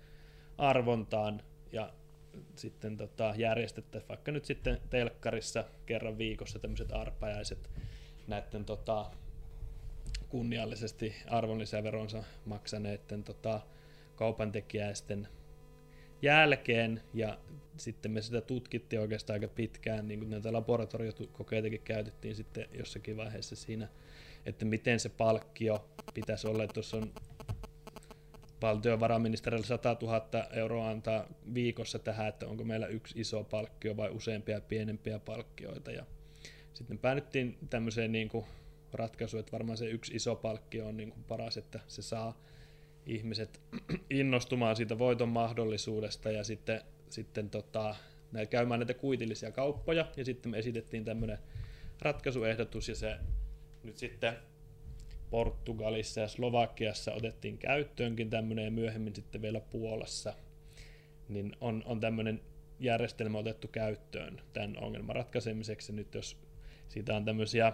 arvontaan. Ja sitten tota, järjestettäisiin vaikka nyt sitten telkkarissa kerran viikossa tämmöiset arpajaiset näiden tota, kunniallisesti arvonlisäveronsa maksaneiden tota, kaupantekijäisten jälkeen. Ja sitten me sitä tutkittiin oikeastaan aika pitkään, niin kuin näitä laboratoriokokeitakin käytettiin sitten jossakin vaiheessa siinä, että miten se palkkio pitäisi olla, että tuossa on valtiovarainministerille 100 000 euroa antaa viikossa tähän, että onko meillä yksi iso palkkio vai useampia pienempiä palkkioita. Ja sitten päädyttiin tämmöiseen niin kuin ratkaisuun, että varmaan se yksi iso palkkio on niin kuin paras, että se saa ihmiset (clears throat) innostumaan siitä voiton mahdollisuudesta ja sitten, sitten tota, näitä käymään näitä kuitillisia kauppoja ja sitten me esitettiin tämmöinen ratkaisuehdotus ja se nyt sitten Portugalissa ja Slovakiassa otettiin käyttöönkin tämmöinen ja myöhemmin sitten vielä Puolassa, niin on, on tämmöinen järjestelmä otettu käyttöön tämän ongelman ratkaisemiseksi. Nyt jos siitä on tämmöisiä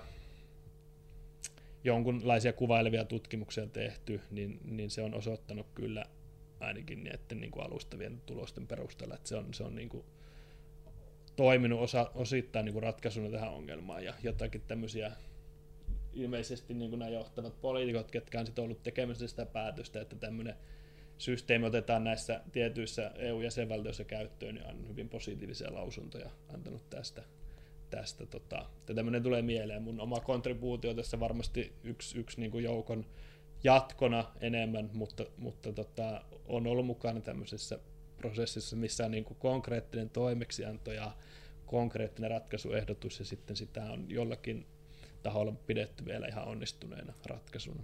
jonkunlaisia kuvailevia tutkimuksia tehty, niin, niin se on osoittanut kyllä ainakin näiden niin kuin alustavien tulosten perusteella, että se on, se on niin kuin toiminut osa, osittain niin kuin ratkaisuna tähän ongelmaan ja jotakin tämmöisiä ilmeisesti niin nämä johtavat poliitikot, ketkä on ollut tekemässä sitä päätöstä, että tämmöinen systeemi otetaan näissä tietyissä EU-jäsenvaltioissa käyttöön, niin on hyvin positiivisia lausuntoja antanut tästä. tästä tota. Tämmöinen tulee mieleen. Mun oma kontribuutio tässä varmasti yksi, yksi niin kuin joukon jatkona enemmän, mutta, mutta tota, on ollut mukana tämmöisessä prosessissa, missä on niin kuin konkreettinen toimeksianto ja konkreettinen ratkaisuehdotus ja sitten sitä on jollakin taholla pidetty vielä ihan onnistuneena ratkaisuna.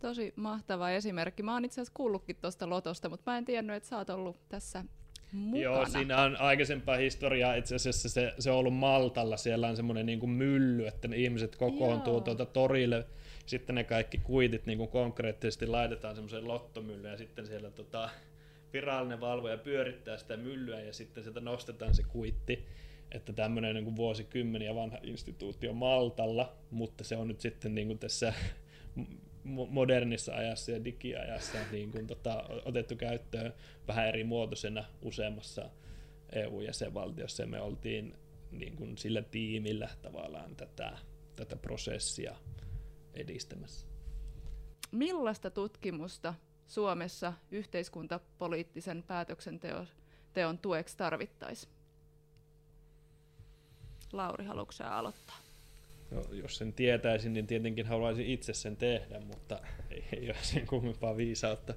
Tosi mahtava esimerkki. Mä oon itse asiassa kuullutkin tuosta Lotosta, mutta mä en tiennyt, että sä oot ollut tässä mukana. Joo, siinä on aikaisempaa historiaa. Itse asiassa se, se on ollut Maltalla. Siellä on semmoinen niin kuin mylly, että ne ihmiset kokoontuu tuota torille. Sitten ne kaikki kuitit niin kuin konkreettisesti laitetaan semmoiseen lottomyllyyn ja sitten siellä tota, virallinen valvoja pyörittää sitä myllyä ja sitten sieltä nostetaan se kuitti että tämmöinen niin vuosikymmeniä vanha instituutio Maltalla, mutta se on nyt sitten niin kuin tässä modernissa ajassa ja digiajassa niin kuin tota, otettu käyttöön vähän eri muotoisena useammassa EU-jäsenvaltiossa. Me oltiin niin kuin sillä tiimillä tavallaan tätä, tätä prosessia edistämässä. Millaista tutkimusta Suomessa yhteiskuntapoliittisen päätöksenteon tueksi tarvittaisiin? Lauri, haluatko aloittaa? No, jos sen tietäisin, niin tietenkin haluaisin itse sen tehdä, mutta ei, ei ole sen kummempaa viisautta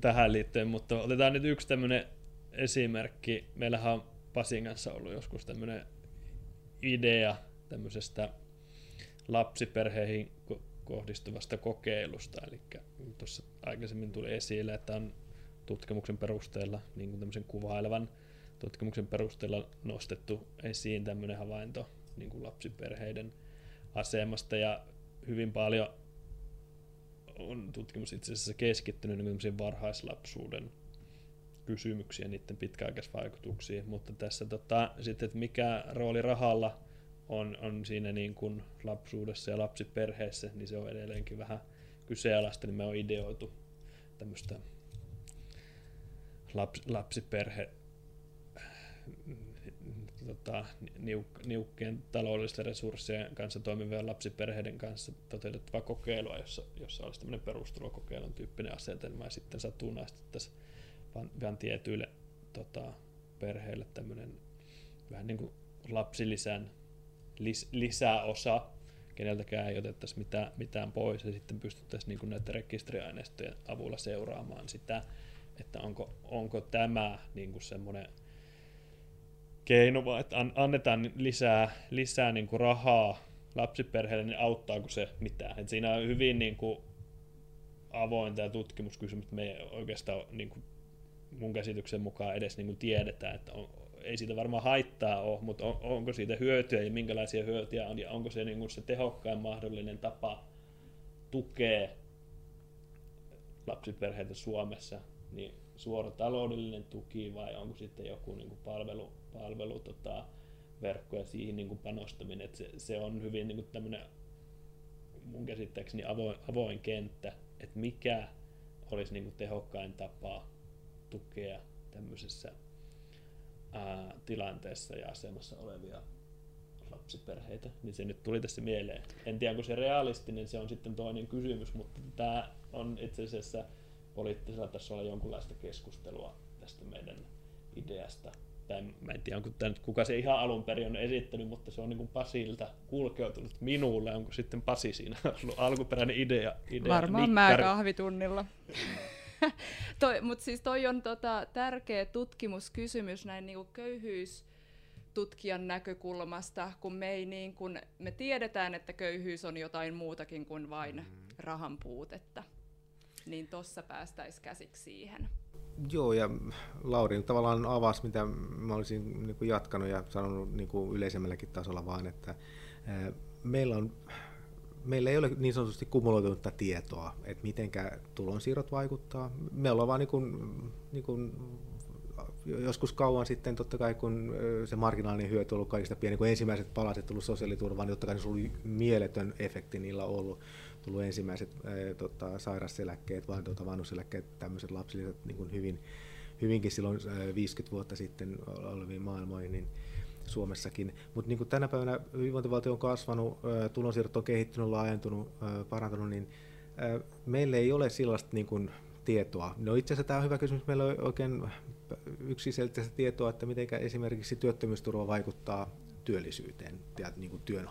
tähän liittyen. Mutta otetaan nyt yksi tämmöinen esimerkki. Meillähän on Pasin kanssa ollut joskus tämmöinen idea tämmöisestä lapsiperheihin kohdistuvasta kokeilusta. Eli tuossa aikaisemmin tuli esille, että on tutkimuksen perusteella niin kuin tämmöisen kuvailevan tutkimuksen perusteella nostettu esiin tämmöinen havainto niin kuin lapsiperheiden asemasta. Ja hyvin paljon on tutkimus itse asiassa keskittynyt niin varhaislapsuuden kysymyksiä, niiden pitkäaikaisvaikutuksiin, mutta tässä tota, sitten, että mikä rooli rahalla on, on siinä niin kuin lapsuudessa ja lapsiperheessä, niin se on edelleenkin vähän kyseenalaista, niin me on ideoitu tämmöistä laps, lapsiperhe tota, niuk- niukkien taloudellisten resurssien kanssa toimivien lapsiperheiden kanssa toteutettava kokeilua, jossa, jossa olisi tämmöinen perustulokokeilun tyyppinen asetelma. Ja sitten satunnaistettaisiin vain, vain tietyille tota, perheille tämmöinen vähän niin kuin lapsilisän lis, lisäosa, keneltäkään ei otettaisi mitään, mitään pois. Ja sitten pystyttäisiin niin kuin näiden rekisteriaineistojen avulla seuraamaan sitä, että onko, onko tämä niin kuin semmoinen keino, vaan että annetaan oikeastaan lisää niin kuin rahaa lapsiperheille, niin auttaako se mitään. Et siinä on hyvin niin kuin avoin tämä tutkimuskysymys, että me ei oikeastaan niin kuin mun käsityksen mukaan edes niin kuin tiedetään, että on, ei siitä varmaan haittaa ole, mutta on, onko siitä hyötyä ja minkälaisia hyötyjä on ja onko se, niin kuin se tehokkain mahdollinen tapa tukea lapsiperheitä Suomessa, niin suora taloudellinen tuki vai onko sitten joku niin kuin palvelu, palvelu tota, verkko ja siihen niin kuin panostaminen, että se, se on hyvin niin kuin tämmöinen mun käsittääkseni avoin, avoin kenttä, että mikä olisi niin kuin tehokkain tapa tukea tämmöisessä ää, tilanteessa ja asemassa olevia lapsiperheitä, niin se nyt tuli tässä mieleen. En tiedä, onko se realistinen, se on sitten toinen kysymys, mutta tämä on itse asiassa poliittisella tasolla jonkunlaista keskustelua tästä meidän ideasta tai mä en tiedä, onko tämä nyt, kuka se ihan alun perin on esittänyt, mutta se on niin kuin Pasilta kulkeutunut minulle. Onko sitten Pasi siinä (laughs) ollut alkuperäinen idea? idea Varmaan mä kahvitunnilla. (laughs) toi, Mutta siis toi on tota, tärkeä tutkimuskysymys näin niinku köyhyys tutkijan näkökulmasta, kun me, ei niin kun, me tiedetään, että köyhyys on jotain muutakin kuin vain mm. rahan puutetta. Niin tossa päästäisiin käsiksi siihen. Joo, ja Lauri tavallaan avasi, mitä mä olisin niin kuin jatkanut ja sanonut niin kuin yleisemmälläkin tasolla vaan, että meillä, on, meillä ei ole niin sanotusti kumuloitunutta tietoa, että miten tulonsiirrot vaikuttaa. Me ollaan vaan niin kuin, niin kuin joskus kauan sitten, totta kai kun se marginaalinen hyöty on ollut kaikista pieni, kun ensimmäiset palaset tullut sosiaaliturvaan, niin totta kai se on ollut mieletön efekti niillä ollut. Tullut ensimmäiset ää, tota, sairaseläkkeet, vaan tota, vanhuseläkkeet, tämmöiset lapsilliset niin kuin hyvin, hyvinkin silloin ää, 50 vuotta sitten oleviin maailmoihin, niin Suomessakin. Mutta niin tänä päivänä hyvinvointivaltio on kasvanut, ää, tulonsiirrot on kehittynyt, laajentunut, ää, parantunut, niin ää, meillä ei ole sellaista niin kuin, tietoa. No itse asiassa tämä on hyvä kysymys. Meillä on oikein yksiselitteistä tietoa, että miten esimerkiksi työttömyysturva vaikuttaa työllisyyteen ja niin kuin työn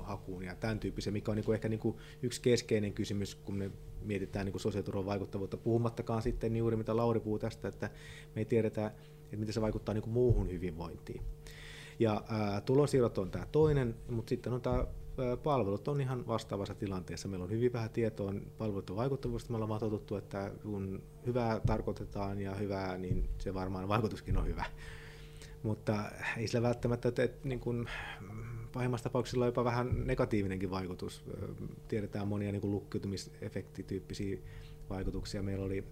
hakuun ja tämän tyyppisen, mikä on niin kuin ehkä niin kuin yksi keskeinen kysymys, kun me mietitään niin kuin sosiaaliturvan vaikuttavuutta, puhumattakaan sitten juuri mitä Lauri puhuu tästä, että me ei tiedetä, että miten se vaikuttaa niin kuin muuhun hyvinvointiin. Ja ää, tulonsiirrot on tämä toinen, mutta sitten on tämä palvelut on ihan vastaavassa tilanteessa. Meillä on hyvin vähän tietoa palveluiden vaikuttavuudesta. Me ollaan vaan totuttu, että kun hyvää tarkoitetaan ja hyvää, niin se varmaan vaikutuskin on hyvä. Mutta ei sillä välttämättä, että, että niin kuin, pahimmassa tapauksessa on jopa vähän negatiivinenkin vaikutus. Tiedetään monia niin lukkiutumisefektityyppisiä vaikutuksia. Meillä oli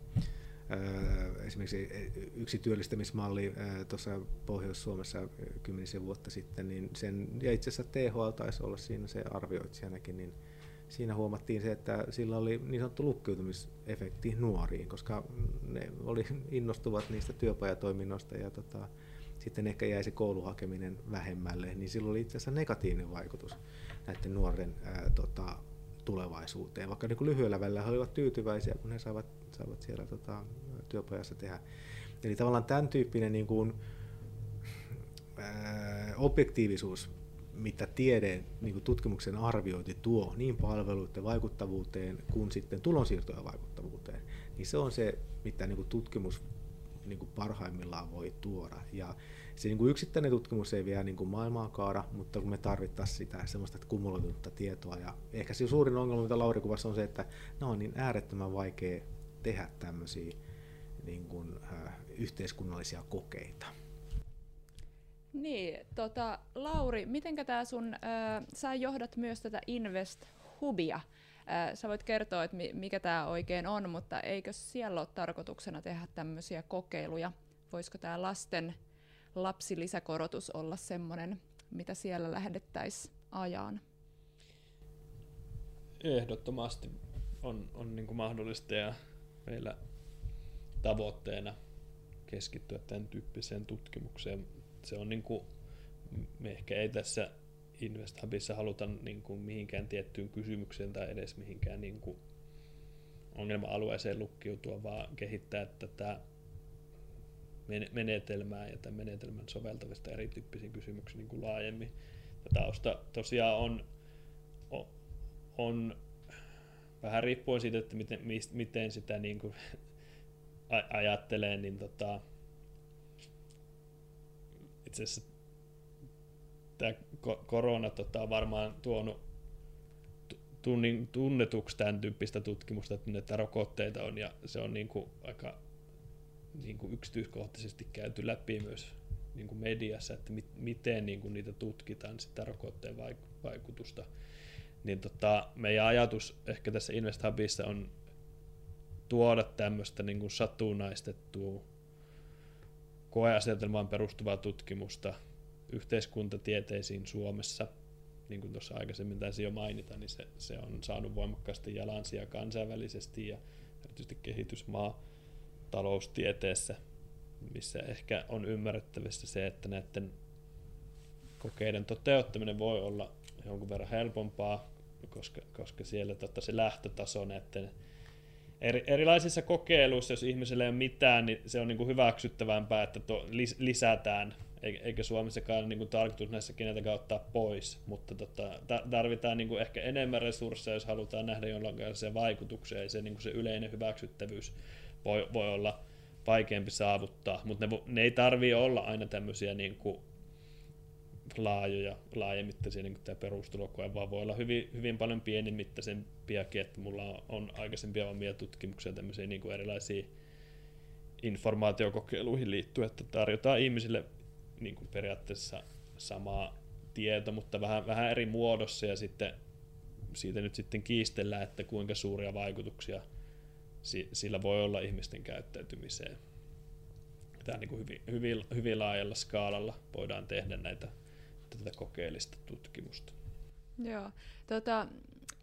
esimerkiksi yksi työllistämismalli tuossa Pohjois-Suomessa kymmenisen vuotta sitten, niin sen, ja itse asiassa THL taisi olla siinä se arvioitsijanakin, niin siinä huomattiin se, että sillä oli niin sanottu lukkiutumisefekti nuoriin, koska ne oli innostuvat niistä työpajatoiminnoista ja tota, sitten ehkä jäi se kouluhakeminen vähemmälle, niin sillä oli itse asiassa negatiivinen vaikutus näiden nuoren ää, tota, tulevaisuuteen, vaikka niin kuin lyhyellä välillä he olivat tyytyväisiä, kun he saivat, saivat siellä tota, työpajassa tehdä. Eli tavallaan tämän tyyppinen niin kuin, ää, objektiivisuus, mitä tiede, niin kuin tutkimuksen arviointi tuo niin palveluiden vaikuttavuuteen kuin sitten tulonsiirtojen vaikuttavuuteen, niin se on se, mitä niin kuin tutkimus niin kuin parhaimmillaan voi tuoda. Ja se niin kuin yksittäinen tutkimus ei vielä niin kuin maailmaa kaada, mutta kun me tarvittaisiin sitä semmoista kumuloitunutta tietoa. Ja ehkä se suurin ongelma, mitä Lauri kuvassa, on se, että ne on niin äärettömän vaikea tehdä tämmöisiä niin kuin, äh, yhteiskunnallisia kokeita. Niin, tota, Lauri, miten tämä sun, äh, sä johdat myös tätä Invest Hubia. Äh, sä voit kertoa, että mikä tämä oikein on, mutta eikö siellä ole tarkoituksena tehdä tämmöisiä kokeiluja? Voisiko tämä lasten lapsilisäkorotus olla semmoinen, mitä siellä lähdettäisiin ajaan? Ehdottomasti on, on niin kuin mahdollista ja meillä tavoitteena keskittyä tämän tyyppiseen tutkimukseen. Se on niin kuin, me ehkä ei tässä Invest Hubissa haluta niin kuin mihinkään tiettyyn kysymykseen tai edes mihinkään niin kuin ongelma-alueeseen lukkiutua, vaan kehittää tätä menetelmää ja tämän menetelmän soveltavista erityyppisiin kysymyksiin niin kuin laajemmin. Ja tausta tosiaan on, on, vähän riippuen siitä, että miten, miten sitä niin kuin (laughs) ajattelee, niin tota, itse asiassa tämä korona tota, on varmaan tuonut tunnetuksi tämän tyyppistä tutkimusta, että rokotteita on ja se on niin kuin aika niin kuin yksityiskohtaisesti käyty läpi myös niin kuin mediassa, että mit, miten niin kuin niitä tutkitaan, sitä rokotteen vaikutusta. Niin tota, meidän ajatus ehkä tässä Invest Hubissa on tuoda tämmöistä niin kuin satunnaistettua koeasetelmaan perustuvaa tutkimusta yhteiskuntatieteisiin Suomessa, niin kuin tuossa aikaisemmin taisi jo mainita, niin se, se on saanut voimakkaasti jalansia kansainvälisesti ja erityisesti kehitysmaa taloustieteessä, missä ehkä on ymmärrettävissä se, että näiden kokeiden toteuttaminen voi olla jonkun verran helpompaa, koska, koska siellä totta se lähtötaso näiden eri, erilaisissa kokeiluissa, jos ihmisellä ei ole mitään, niin se on niin kuin hyväksyttävämpää, että to, lis, lisätään. Eikä Suomessakaan niin kuin tarkoitus näissä keneltäkään ottaa pois, mutta tota, tarvitaan niin kuin ehkä enemmän resursseja, jos halutaan nähdä jonkinlaisia vaikutuksia, ja se, niin kuin se yleinen hyväksyttävyys voi, voi olla vaikeampi saavuttaa, mutta ne, ne ei tarvii olla aina tämmöisiä niin kuin laajoja, laajemittaisia niin kuin tämä perustulokoe, vaan voi olla hyvin, hyvin paljon pienimittaisempiakin, että mulla on, aikaisempia omia tutkimuksia tämmöisiä niin kuin erilaisia informaatiokokeiluihin liittyen, että tarjotaan ihmisille niin kuin periaatteessa samaa tieto, mutta vähän, vähän eri muodossa ja sitten siitä nyt sitten kiistellään, että kuinka suuria vaikutuksia sillä voi olla ihmisten käyttäytymiseen. Tämä niin kuin hyvin, hyvin, hyvin laajalla skaalalla voidaan tehdä näitä tätä kokeellista tutkimusta. Joo, tota,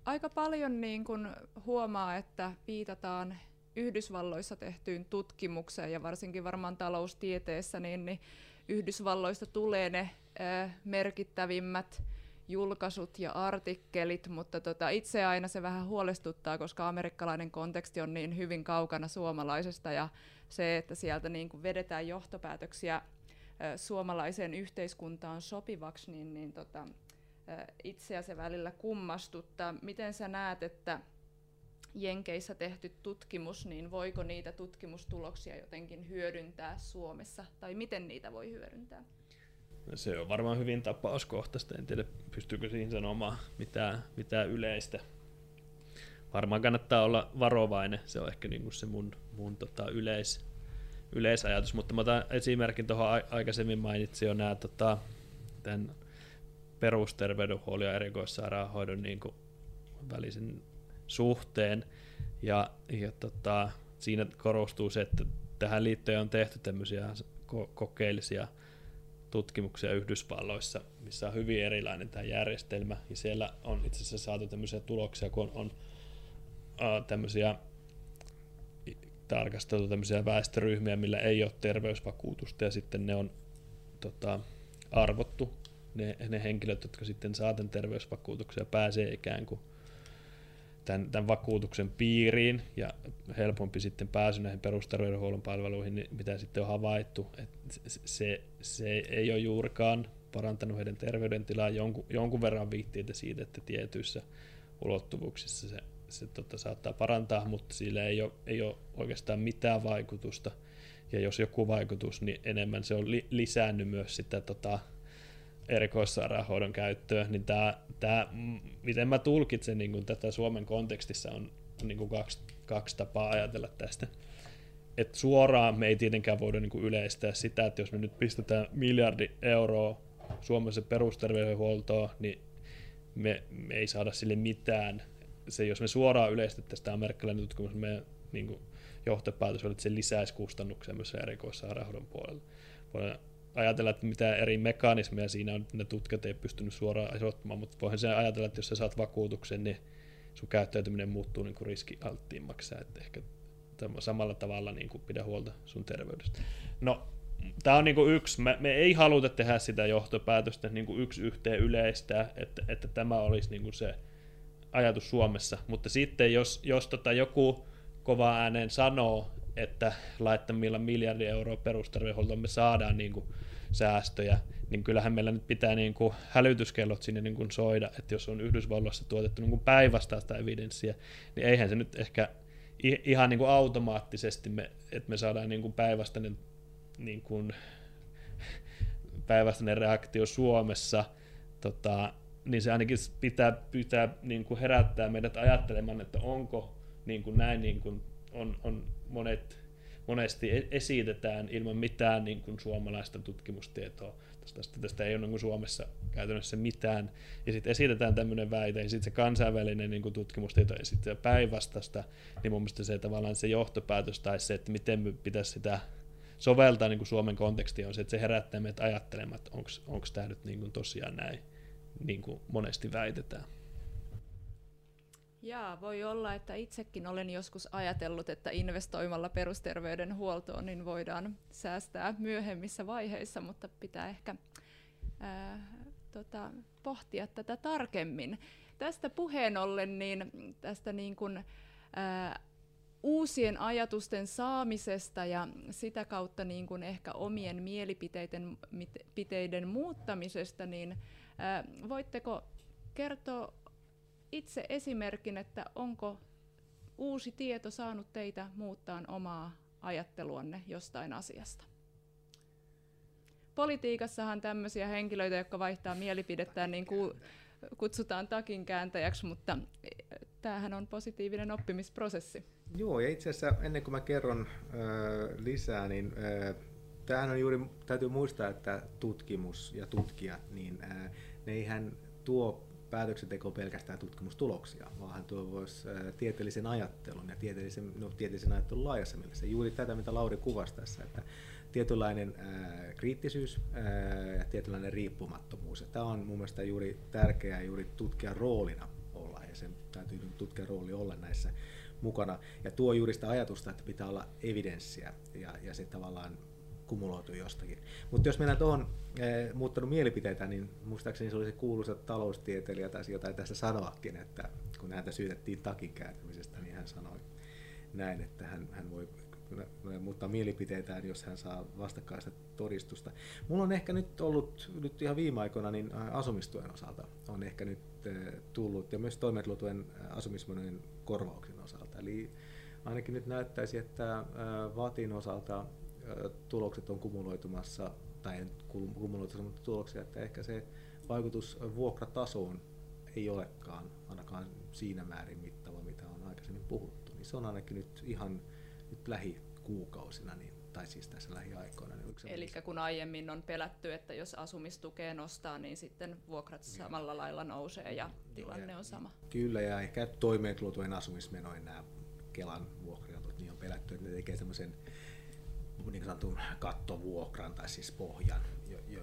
aika paljon niin kun huomaa, että viitataan Yhdysvalloissa tehtyyn tutkimukseen ja varsinkin varmaan taloustieteessä, niin, niin Yhdysvalloista tulee ne ö, merkittävimmät julkaisut ja artikkelit, mutta tota, itse aina se vähän huolestuttaa, koska amerikkalainen konteksti on niin hyvin kaukana suomalaisesta ja se, että sieltä niin kuin vedetään johtopäätöksiä suomalaiseen yhteiskuntaan sopivaksi, niin, niin tota, itseä se välillä kummastuttaa. Miten sä näet, että Jenkeissä tehty tutkimus, niin voiko niitä tutkimustuloksia jotenkin hyödyntää Suomessa, tai miten niitä voi hyödyntää? Se on varmaan hyvin tapauskohtaista, en tiedä pystyykö siihen sanomaan mitään, mitään yleistä. Varmaan kannattaa olla varovainen, se on ehkä niinku se mun, mun tota yleis, yleisajatus, mutta mä otan esimerkin tuohon aikaisemmin mainitsin jo nämä tota, tämän perusterveydenhuollon ja erikoissairaanhoidon niin välisen suhteen. Ja, ja tota, siinä korostuu se, että tähän liittyen on tehty tämmöisiä ko- kokeellisia tutkimuksia Yhdysvalloissa, missä on hyvin erilainen tämä järjestelmä. Ja siellä on itse asiassa saatu tämmöisiä tuloksia, kun on, on tämmöisiä tarkasteltu tämmöisiä väestöryhmiä, millä ei ole terveysvakuutusta, ja sitten ne on tota, arvottu, ne, ne henkilöt, jotka sitten saa terveysvakuutuksia, pääsee ikään kuin tämän, tämän vakuutuksen piiriin ja helpompi sitten pääsy näihin perusterveydenhuollon palveluihin, niin mitä sitten on havaittu, että se, se ei ole juurikaan parantanut heidän terveydentilaa jonkun, jonkun verran viitteitä siitä, että tietyissä ulottuvuuksissa se, se tota, saattaa parantaa, mutta sillä ei ole, ei ole oikeastaan mitään vaikutusta. Ja jos joku vaikutus, niin enemmän se on li, lisännyt myös sitä tota, erikoissairaanhoidon käyttöön, niin tämä, tämä, miten mä tulkitsen niin kuin tätä Suomen kontekstissa on, on niin kuin kaksi, kaksi tapaa ajatella tästä. Et suoraan me ei tietenkään voida niin kuin yleistää sitä, että jos me nyt pistetään miljardi euroa Suomessa perusterveydenhuoltoon, niin me, me ei saada sille mitään. Se, jos me suoraan yleistettäisiin sitä amerikkalainen tutkimus, meidän niin kuin johtopäätös on, että se lisäisi kustannuksia myös erikoissairaanhoidon puolella ajatella, että mitä eri mekanismeja siinä on, ne tutkijat ei pystynyt suoraan osoittamaan, mutta voihan se ajatella, että jos sä saat vakuutuksen, niin sun käyttäytyminen muuttuu niin riskialttiimmaksi, että ehkä samalla tavalla niin kuin pidä huolta sun terveydestä. No, tämä on niin kuin yksi, me, me ei haluta tehdä sitä johtopäätöstä niin kuin yksi yhteen yleistä, että, että tämä olisi niin kuin se ajatus Suomessa, mutta sitten jos, jos tota joku kova ääneen sanoo, että laittamilla miljardi euroa perusterveydenhuoltoon me saadaan niin kuin säästöjä, niin kyllähän meillä nyt pitää niin kuin hälytyskellot sinne niin kuin soida, että jos on Yhdysvalloissa tuotettu niin kuin päinvastaista evidenssiä, niin eihän se nyt ehkä ihan niin kuin automaattisesti, me, että me saadaan niin kuin päinvastainen, niin kuin, (laughs) päinvastainen reaktio Suomessa, tota, niin se ainakin pitää, pitää niin kuin herättää meidät ajattelemaan, että onko niin kuin näin niin kuin on, on monet, monesti e-, esitetään ilman mitään niin kuin suomalaista tutkimustietoa. Tästä, tästä, ei ole niin kuin Suomessa käytännössä mitään. Ja sitten esitetään tämmöinen väite, ja sitten se kansainvälinen niin kuin tutkimustieto esittää päinvastasta, niin mun mielestä se tavallaan se johtopäätös tai se, että miten me pitäisi sitä soveltaa niin kuin Suomen kontekstia on se, että se herättää meitä ajattelemaan, että onko tämä nyt niin kuin tosiaan näin, niin kuin monesti väitetään. Jaa, voi olla, että itsekin olen joskus ajatellut, että investoimalla perusterveydenhuoltoon niin voidaan säästää myöhemmissä vaiheissa, mutta pitää ehkä ää, tota, pohtia tätä tarkemmin. Tästä puheen ollen, niin tästä niin kuin, ää, uusien ajatusten saamisesta ja sitä kautta niin kuin ehkä omien mielipiteiden piteiden muuttamisesta, niin ää, voitteko kertoa itse esimerkin, että onko uusi tieto saanut teitä muuttaa omaa ajatteluanne jostain asiasta? Politiikassahan tämmöisiä henkilöitä, jotka vaihtaa mielipidettään, niin ku, kutsutaan takin kääntäjäksi, mutta tämähän on positiivinen oppimisprosessi. Joo, ja itse asiassa ennen kuin mä kerron äh, lisää, niin äh, tämähän on juuri, täytyy muistaa, että tutkimus ja tutkijat, niin äh, ne eihän tuo päätöksenteko pelkästään tutkimustuloksia, vaan tuo voisi tieteellisen ajattelun ja tieteellisen, no, tieteellisen ajattelun laajassa mielessä. Juuri tätä, mitä Lauri kuvasi tässä, että tietynlainen äh, kriittisyys äh, ja tietynlainen riippumattomuus. Ja tämä on mun mielestä juuri tärkeää juuri tutkijan roolina olla, ja sen täytyy tutkijan rooli olla näissä mukana. Ja tuo juuri sitä ajatusta, että pitää olla evidenssiä ja, ja se tavallaan kumuloituu jostakin. Mutta jos mennään tuohon e, muuttanut mielipiteitä, niin muistaakseni se oli se kuuluisa taloustieteilijä, tai jotain tässä sanoakin, että kun häntä syytettiin takin kääntämisestä, niin hän sanoi näin, että hän, hän voi muuttaa mielipiteitään, jos hän saa vastakkaista todistusta. Mulla on ehkä nyt ollut, nyt ihan viime aikoina, niin asumistuen osalta on ehkä nyt tullut, ja myös toimeentulotuen asumismenojen korvauksen osalta. Eli ainakin nyt näyttäisi, että VATin osalta tulokset on kumuloitumassa, tai en kumuloitumassa, mutta tuloksia, että ehkä se vaikutus vuokratasoon ei olekaan ainakaan siinä määrin mittava, mitä on aikaisemmin puhuttu. Niin se on ainakin nyt ihan nyt lähikuukausina, niin, tai siis tässä lähiaikoina. Niin Eli kun aiemmin on pelätty, että jos asumistukea nostaa, niin sitten vuokrat samalla lailla nousee ja tilanne on sama. Kyllä, ja ehkä toimeentulotuen asumismenoin nämä Kelan vuokrautut, niin on pelätty, että ne tekee semmoisen niin sanotun kattovuokran tai siis pohjan,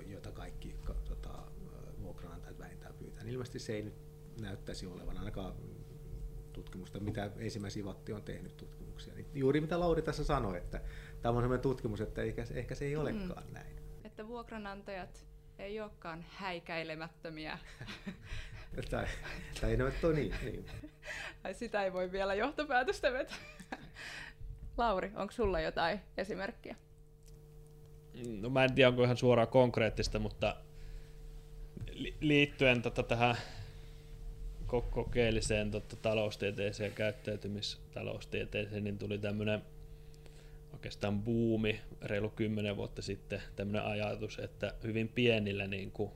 jota kaikki tota, vuokranantajat vähintään pyytää. Niin ilmeisesti se ei nyt näyttäisi olevan ainakaan tutkimusta, mitä ensimmäisiä Vatti on tehnyt tutkimuksia. Niin juuri mitä Lauri tässä sanoi, että tämä on sellainen tutkimus, että ehkä, ehkä se ei mm. olekaan mm. näin. Että vuokranantajat ei olekaan häikäilemättömiä. (laughs) tai, tai no, että niin, niin. Ai sitä ei voi vielä johtopäätöstä vetää. Lauri, onko sulla jotain esimerkkiä? No mä en tiedä, onko ihan suoraan konkreettista, mutta liittyen tota tähän kokeelliseen tota, taloustieteeseen käyttäytymistaloustieteeseen, niin tuli tämmöinen oikeastaan buumi reilu kymmenen vuotta sitten, tämmöinen ajatus, että hyvin pienillä niin kuin,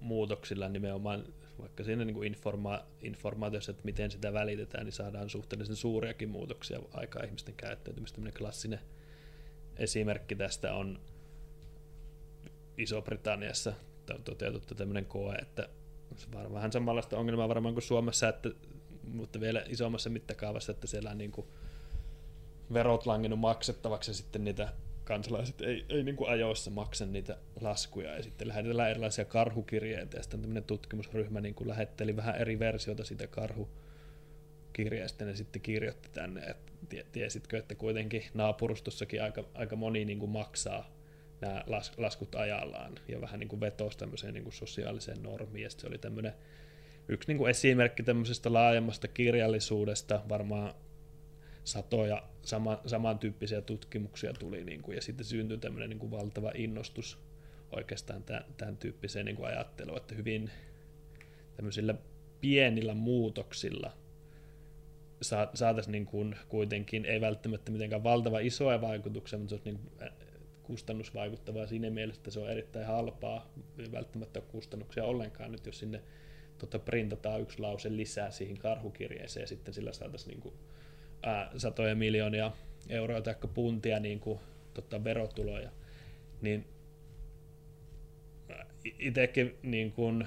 muutoksilla nimenomaan vaikka siinä niin kuin informa- informaatiossa, että miten sitä välitetään, niin saadaan suhteellisen suuriakin muutoksia aikaa ihmisten käyttäytymistä. Tämmöinen klassinen esimerkki tästä on Iso-Britanniassa toteutettu tämmöinen koe, että vähän samanlaista ongelmaa varmaan kuin Suomessa, että, mutta vielä isommassa mittakaavassa, että siellä on niin kuin verot langennut maksettavaksi ja sitten niitä kansalaiset ei, ei niin kuin ajoissa maksa niitä laskuja. Ja sitten lähetellään erilaisia karhukirjeitä ja sitten tämmöinen tutkimusryhmä niin kuin lähetteli vähän eri versioita siitä karhukirjeestä ja sitten kirjoitti tänne, että tiesitkö, että kuitenkin naapurustossakin aika, aika moni niin kuin maksaa nämä las, laskut ajallaan ja vähän niin kuin vetosi tämmöiseen niin kuin sosiaaliseen normiin. Ja se oli tämmöinen yksi niin kuin esimerkki tämmöisestä laajemmasta kirjallisuudesta, varmaan satoja sama, samantyyppisiä tutkimuksia tuli, niin kuin, ja sitten syntyi tämmöinen niin kuin valtava innostus oikeastaan tämän, tämän tyyppiseen niin kuin ajatteluun, että hyvin tämmöisillä pienillä muutoksilla saataisiin niin kuin kuitenkin, ei välttämättä mitenkään valtava isoja vaikutuksia, mutta se olisi niin kustannusvaikuttavaa siinä mielessä, että se on erittäin halpaa, ei välttämättä ole kustannuksia ollenkaan nyt, jos sinne tota, printataan yksi lause lisää siihen karhukirjeeseen ja sitten sillä saataisiin niin ää, satoja miljoonia euroa tai puntia niin kuin, tota, verotuloja, niin itsekin niin kuin,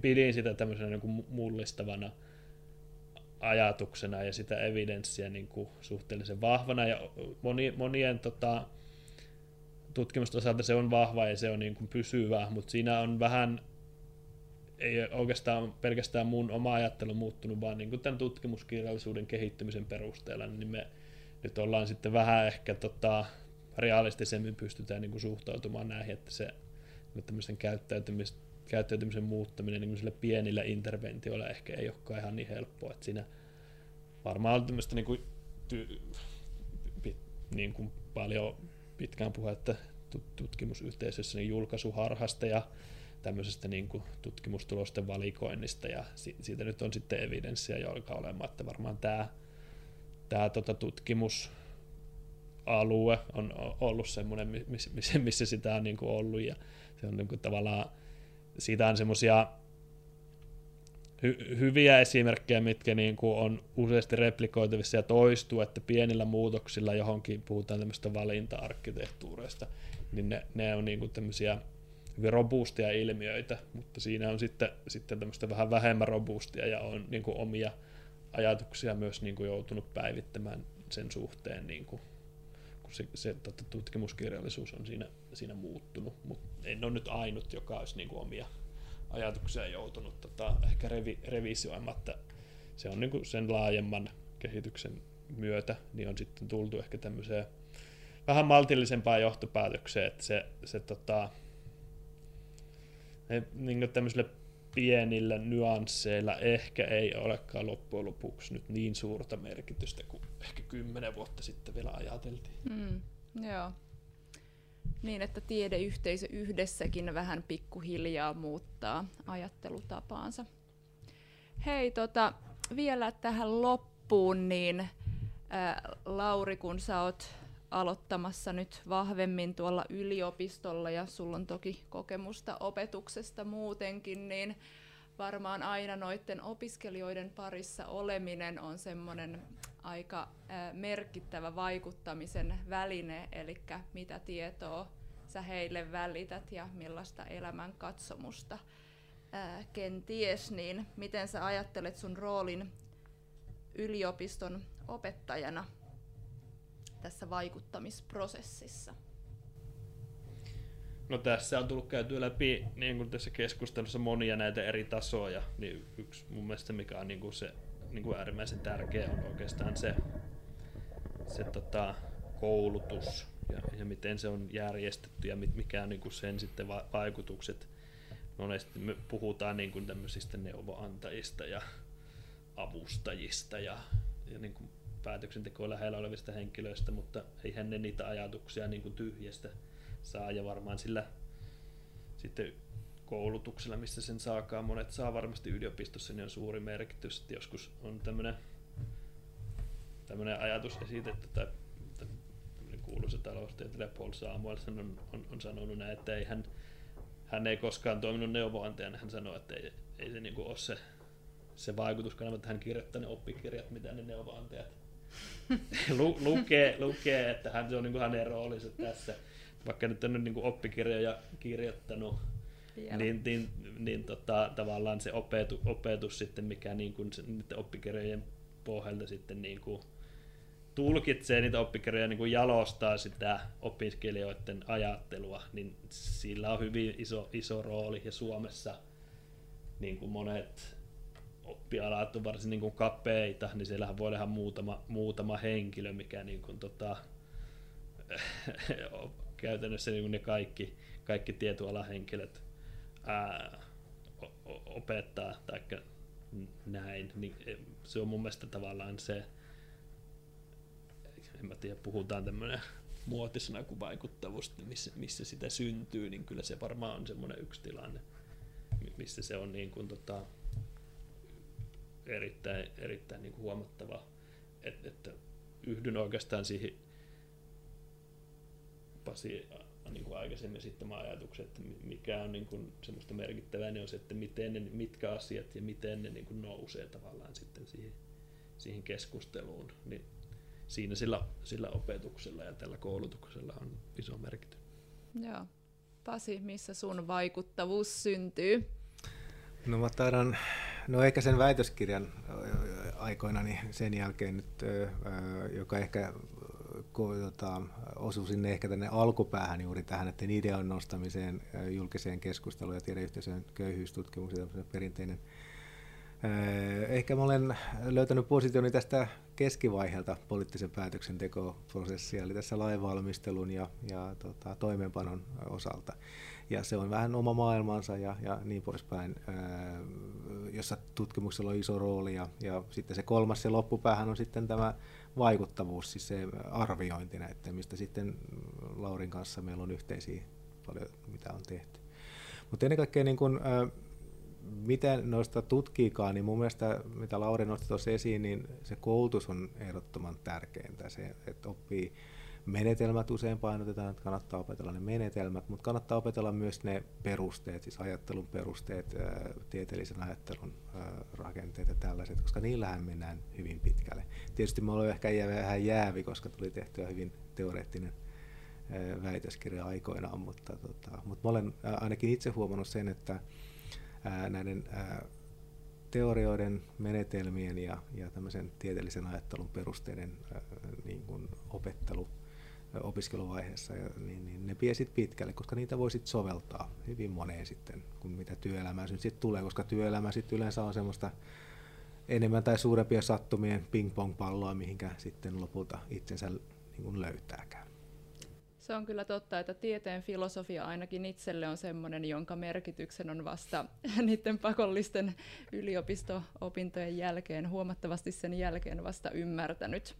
pidin sitä tämmöisenä niin kuin mullistavana ajatuksena ja sitä evidenssiä niin kuin suhteellisen vahvana. Ja moni, monien tota, tutkimusten osalta se on vahva ja se on niin kuin pysyvä, mutta siinä on vähän ei oikeastaan pelkästään mun oma ajattelu muuttunut, vaan niin kuin tämän tutkimuskirjallisuuden kehittymisen perusteella, niin me nyt ollaan sitten vähän ehkä tota, realistisemmin pystytään niin kuin suhtautumaan näihin, että se tämmöisen käyttäytymis, käyttäytymisen muuttaminen niin sille pienillä interventioilla ehkä ei olekaan ihan niin helppoa, että siinä varmaan on tämmöistä niin kuin, ty, pit, niin kuin paljon pitkään puhetta tutkimusyhteisössä niin julkaisuharhasta ja tämmöisestä niin kuin tutkimustulosten valikoinnista ja siitä nyt on sitten evidenssiä jo alkaa olemaan, että varmaan tämä, tämä tota tutkimusalue on ollut semmoinen, missä, missä sitä on niin kuin ollut ja se on niin kuin tavallaan, siitä on semmoisia hy- hyviä esimerkkejä, mitkä niin kuin on useasti replikoitavissa ja toistuu, että pienillä muutoksilla johonkin puhutaan tämmöistä valinta-arkkitehtuureista, niin ne, ne on niin kuin tämmöisiä hyvin robustia ilmiöitä, mutta siinä on sitten, sitten tämmöistä vähän vähemmän robustia ja on niin kuin omia ajatuksia myös niin kuin joutunut päivittämään sen suhteen, niin kuin, kun se, se tota, tutkimuskirjallisuus on siinä, siinä muuttunut, mutta en ole nyt ainut, joka olisi niin kuin omia ajatuksia joutunut tota, ehkä revi, revisioimatta. Se on niin kuin sen laajemman kehityksen myötä, niin on sitten tultu ehkä tämmöiseen vähän maltillisempaan johtopäätökseen, että se, se tota, niin tämmöisillä pienillä nyansseilla ehkä ei olekaan loppujen lopuksi nyt niin suurta merkitystä kuin ehkä kymmenen vuotta sitten vielä ajateltiin. Mm, joo. Niin, että tiedeyhteisö yhdessäkin vähän pikkuhiljaa muuttaa ajattelutapaansa. Hei, tota, vielä tähän loppuun, niin ää, Lauri, kun sä oot aloittamassa nyt vahvemmin tuolla yliopistolla ja sulla on toki kokemusta opetuksesta muutenkin, niin varmaan aina noiden opiskelijoiden parissa oleminen on semmoinen aika merkittävä vaikuttamisen väline, eli mitä tietoa sä heille välität ja millaista elämän katsomusta kenties, niin miten sä ajattelet sun roolin yliopiston opettajana tässä vaikuttamisprosessissa? No tässä on tullut käyty läpi niin kuin tässä keskustelussa monia näitä eri tasoja, niin yksi mun mielestä mikä on niin kuin se niin kuin äärimmäisen tärkeä on oikeastaan se, se tota, koulutus ja, ja miten se on järjestetty ja mikä on niin kuin sen sitten va- vaikutukset. Monesti me puhutaan niin kuin tämmöisistä neuvoantajista ja avustajista ja, ja niin kuin päätöksentekoa lähellä olevista henkilöistä, mutta eihän ne niitä ajatuksia niin kuin tyhjästä saa. Ja varmaan sillä sitten koulutuksella, missä sen saakaan, monet saa varmasti yliopistossa, niin on suuri merkitys, että joskus on tämmöinen tämmöinen ajatus esitetty, tai kuuluisa taloustieteilijä Paul Samuelson on, on, on sanonut näin, että ei hän, hän ei koskaan toiminut neuvoantajana, hän sanoi, että ei, ei se niin kuin ole se, se vaikutuskanava, että hän kirjoittaa ne oppikirjat, mitä ne neuvoantajat (laughs) Lu, lukee, lukee, että hän, se on niin kuin hänen roolinsa tässä. Vaikka nyt on niin kuin oppikirjoja kirjoittanut, Vielä. niin, niin, niin tota, tavallaan se opetu, opetus sitten, mikä niin kuin se, niiden oppikirjojen pohjalta sitten niin kuin tulkitsee niitä oppikirjoja, niin kuin jalostaa sitä opiskelijoiden ajattelua, niin sillä on hyvin iso, iso rooli. Ja Suomessa niin kuin monet oppialat on varsin niin kuin kapeita, niin siellähän voi olla muutama, muutama henkilö, mikä niin kuin, tota, (laughs) käytännössä niin kuin ne kaikki, kaikki tietoalahenkilöt ää, opettaa tai näin, niin e, se on mun mielestä tavallaan se, en mä tiedä, puhutaan tämmöinen muotisana kuin vaikuttavuus, missä, missä sitä syntyy, niin kyllä se varmaan on semmoinen yksi tilanne, missä se on niin kuin, tota, erittäin, erittäin niin kuin huomattava, että, että yhdyn oikeastaan siihen Pasi niin kuin aikaisemmin sitten ajatuksen, että mikä on niin kuin semmoista merkittävää, niin on se, että miten ne, mitkä asiat ja miten ne niin kuin nousee tavallaan sitten siihen, siihen keskusteluun. Niin siinä sillä, sillä opetuksella ja tällä koulutuksella on iso merkitys. Joo. Pasi, missä sun vaikuttavuus syntyy? No mä taidan, no ehkä sen väitöskirjan aikoina, niin sen jälkeen nyt, joka ehkä tota, osui sinne ehkä tänne alkupäähän juuri tähän, että idean nostamiseen julkiseen keskusteluun ja tiedeyhteisön köyhyystutkimus ja perinteinen Ehkä mä olen löytänyt positioni tästä keskivaiheelta poliittisen päätöksentekoprosessia, eli tässä lainvalmistelun ja, ja tota, toimeenpanon osalta. Ja se on vähän oma maailmansa ja, ja niin poispäin, ää, jossa tutkimuksella on iso rooli. Ja, ja sitten se kolmas, se loppupäähän on sitten tämä vaikuttavuus, siis se arviointi näiden, mistä sitten Laurin kanssa meillä on yhteisiä paljon, mitä on tehty. Mutta ennen kaikkea niin kun, ää, miten noista tutkiikaan, niin mun mielestä, mitä Lauri nosti tuossa esiin, niin se koulutus on ehdottoman tärkeintä. Se, että oppii menetelmät usein painotetaan, että kannattaa opetella ne menetelmät, mutta kannattaa opetella myös ne perusteet, siis ajattelun perusteet, tieteellisen ajattelun rakenteet ja tällaiset, koska niillähän mennään hyvin pitkälle. Tietysti mä olen ehkä vähän jäävi, koska tuli tehtyä hyvin teoreettinen väitöskirja aikoinaan, mutta, tota, mutta mä olen ainakin itse huomannut sen, että näiden teorioiden, menetelmien ja, ja tämmöisen tieteellisen ajattelun perusteiden niin kuin opettelu opiskeluvaiheessa, niin, niin ne vie sitten pitkälle, koska niitä voi sitten soveltaa hyvin moneen sitten, kun mitä työelämään sitten tulee, koska työelämä sitten yleensä on semmoista enemmän tai suurempia sattumien ping-pong-palloa, mihinkä sitten lopulta itsensä niin löytääkään. Se on kyllä totta, että tieteen filosofia ainakin itselle on sellainen, jonka merkityksen on vasta (laughs) niiden pakollisten yliopisto-opintojen jälkeen, huomattavasti sen jälkeen vasta ymmärtänyt.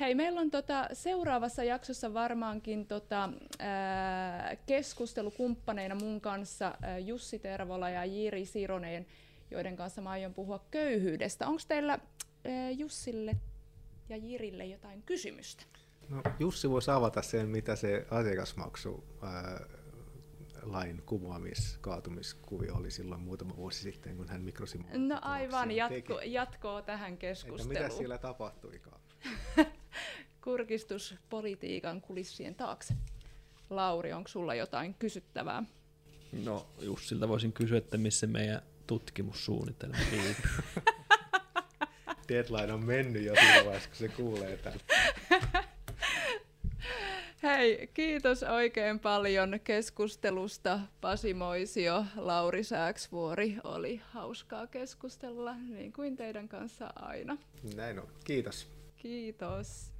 Hei, meillä on tota, seuraavassa jaksossa varmaankin tota, ää, keskustelukumppaneina mun kanssa ää, Jussi Tervola ja Jiri Sironen, joiden kanssa mä aion puhua köyhyydestä. Onko teillä ää, Jussille ja Jirille jotain kysymystä? No, Jussi voisi avata sen, mitä se asiakasmaksu ää, lain kumoamis, kaatumiskuvio oli silloin muutama vuosi sitten, kun hän mikrosimu. No aivan, jatko, jatkoa tähän keskusteluun. Että mitä siellä tapahtuikaan? (laughs) Kurkistuspolitiikan kulissien taakse. Lauri, onko sulla jotain kysyttävää? No Jussilta voisin kysyä, että missä meidän tutkimussuunnitelma (laughs) Deadline on mennyt jo siinä vaiheessa, kun se kuulee tämän. Hei, kiitos oikein paljon keskustelusta Pasi Moisio, Lauri Sääksvuori. Oli hauskaa keskustella, niin kuin teidän kanssa aina. Näin on. Kiitos. Kiitos.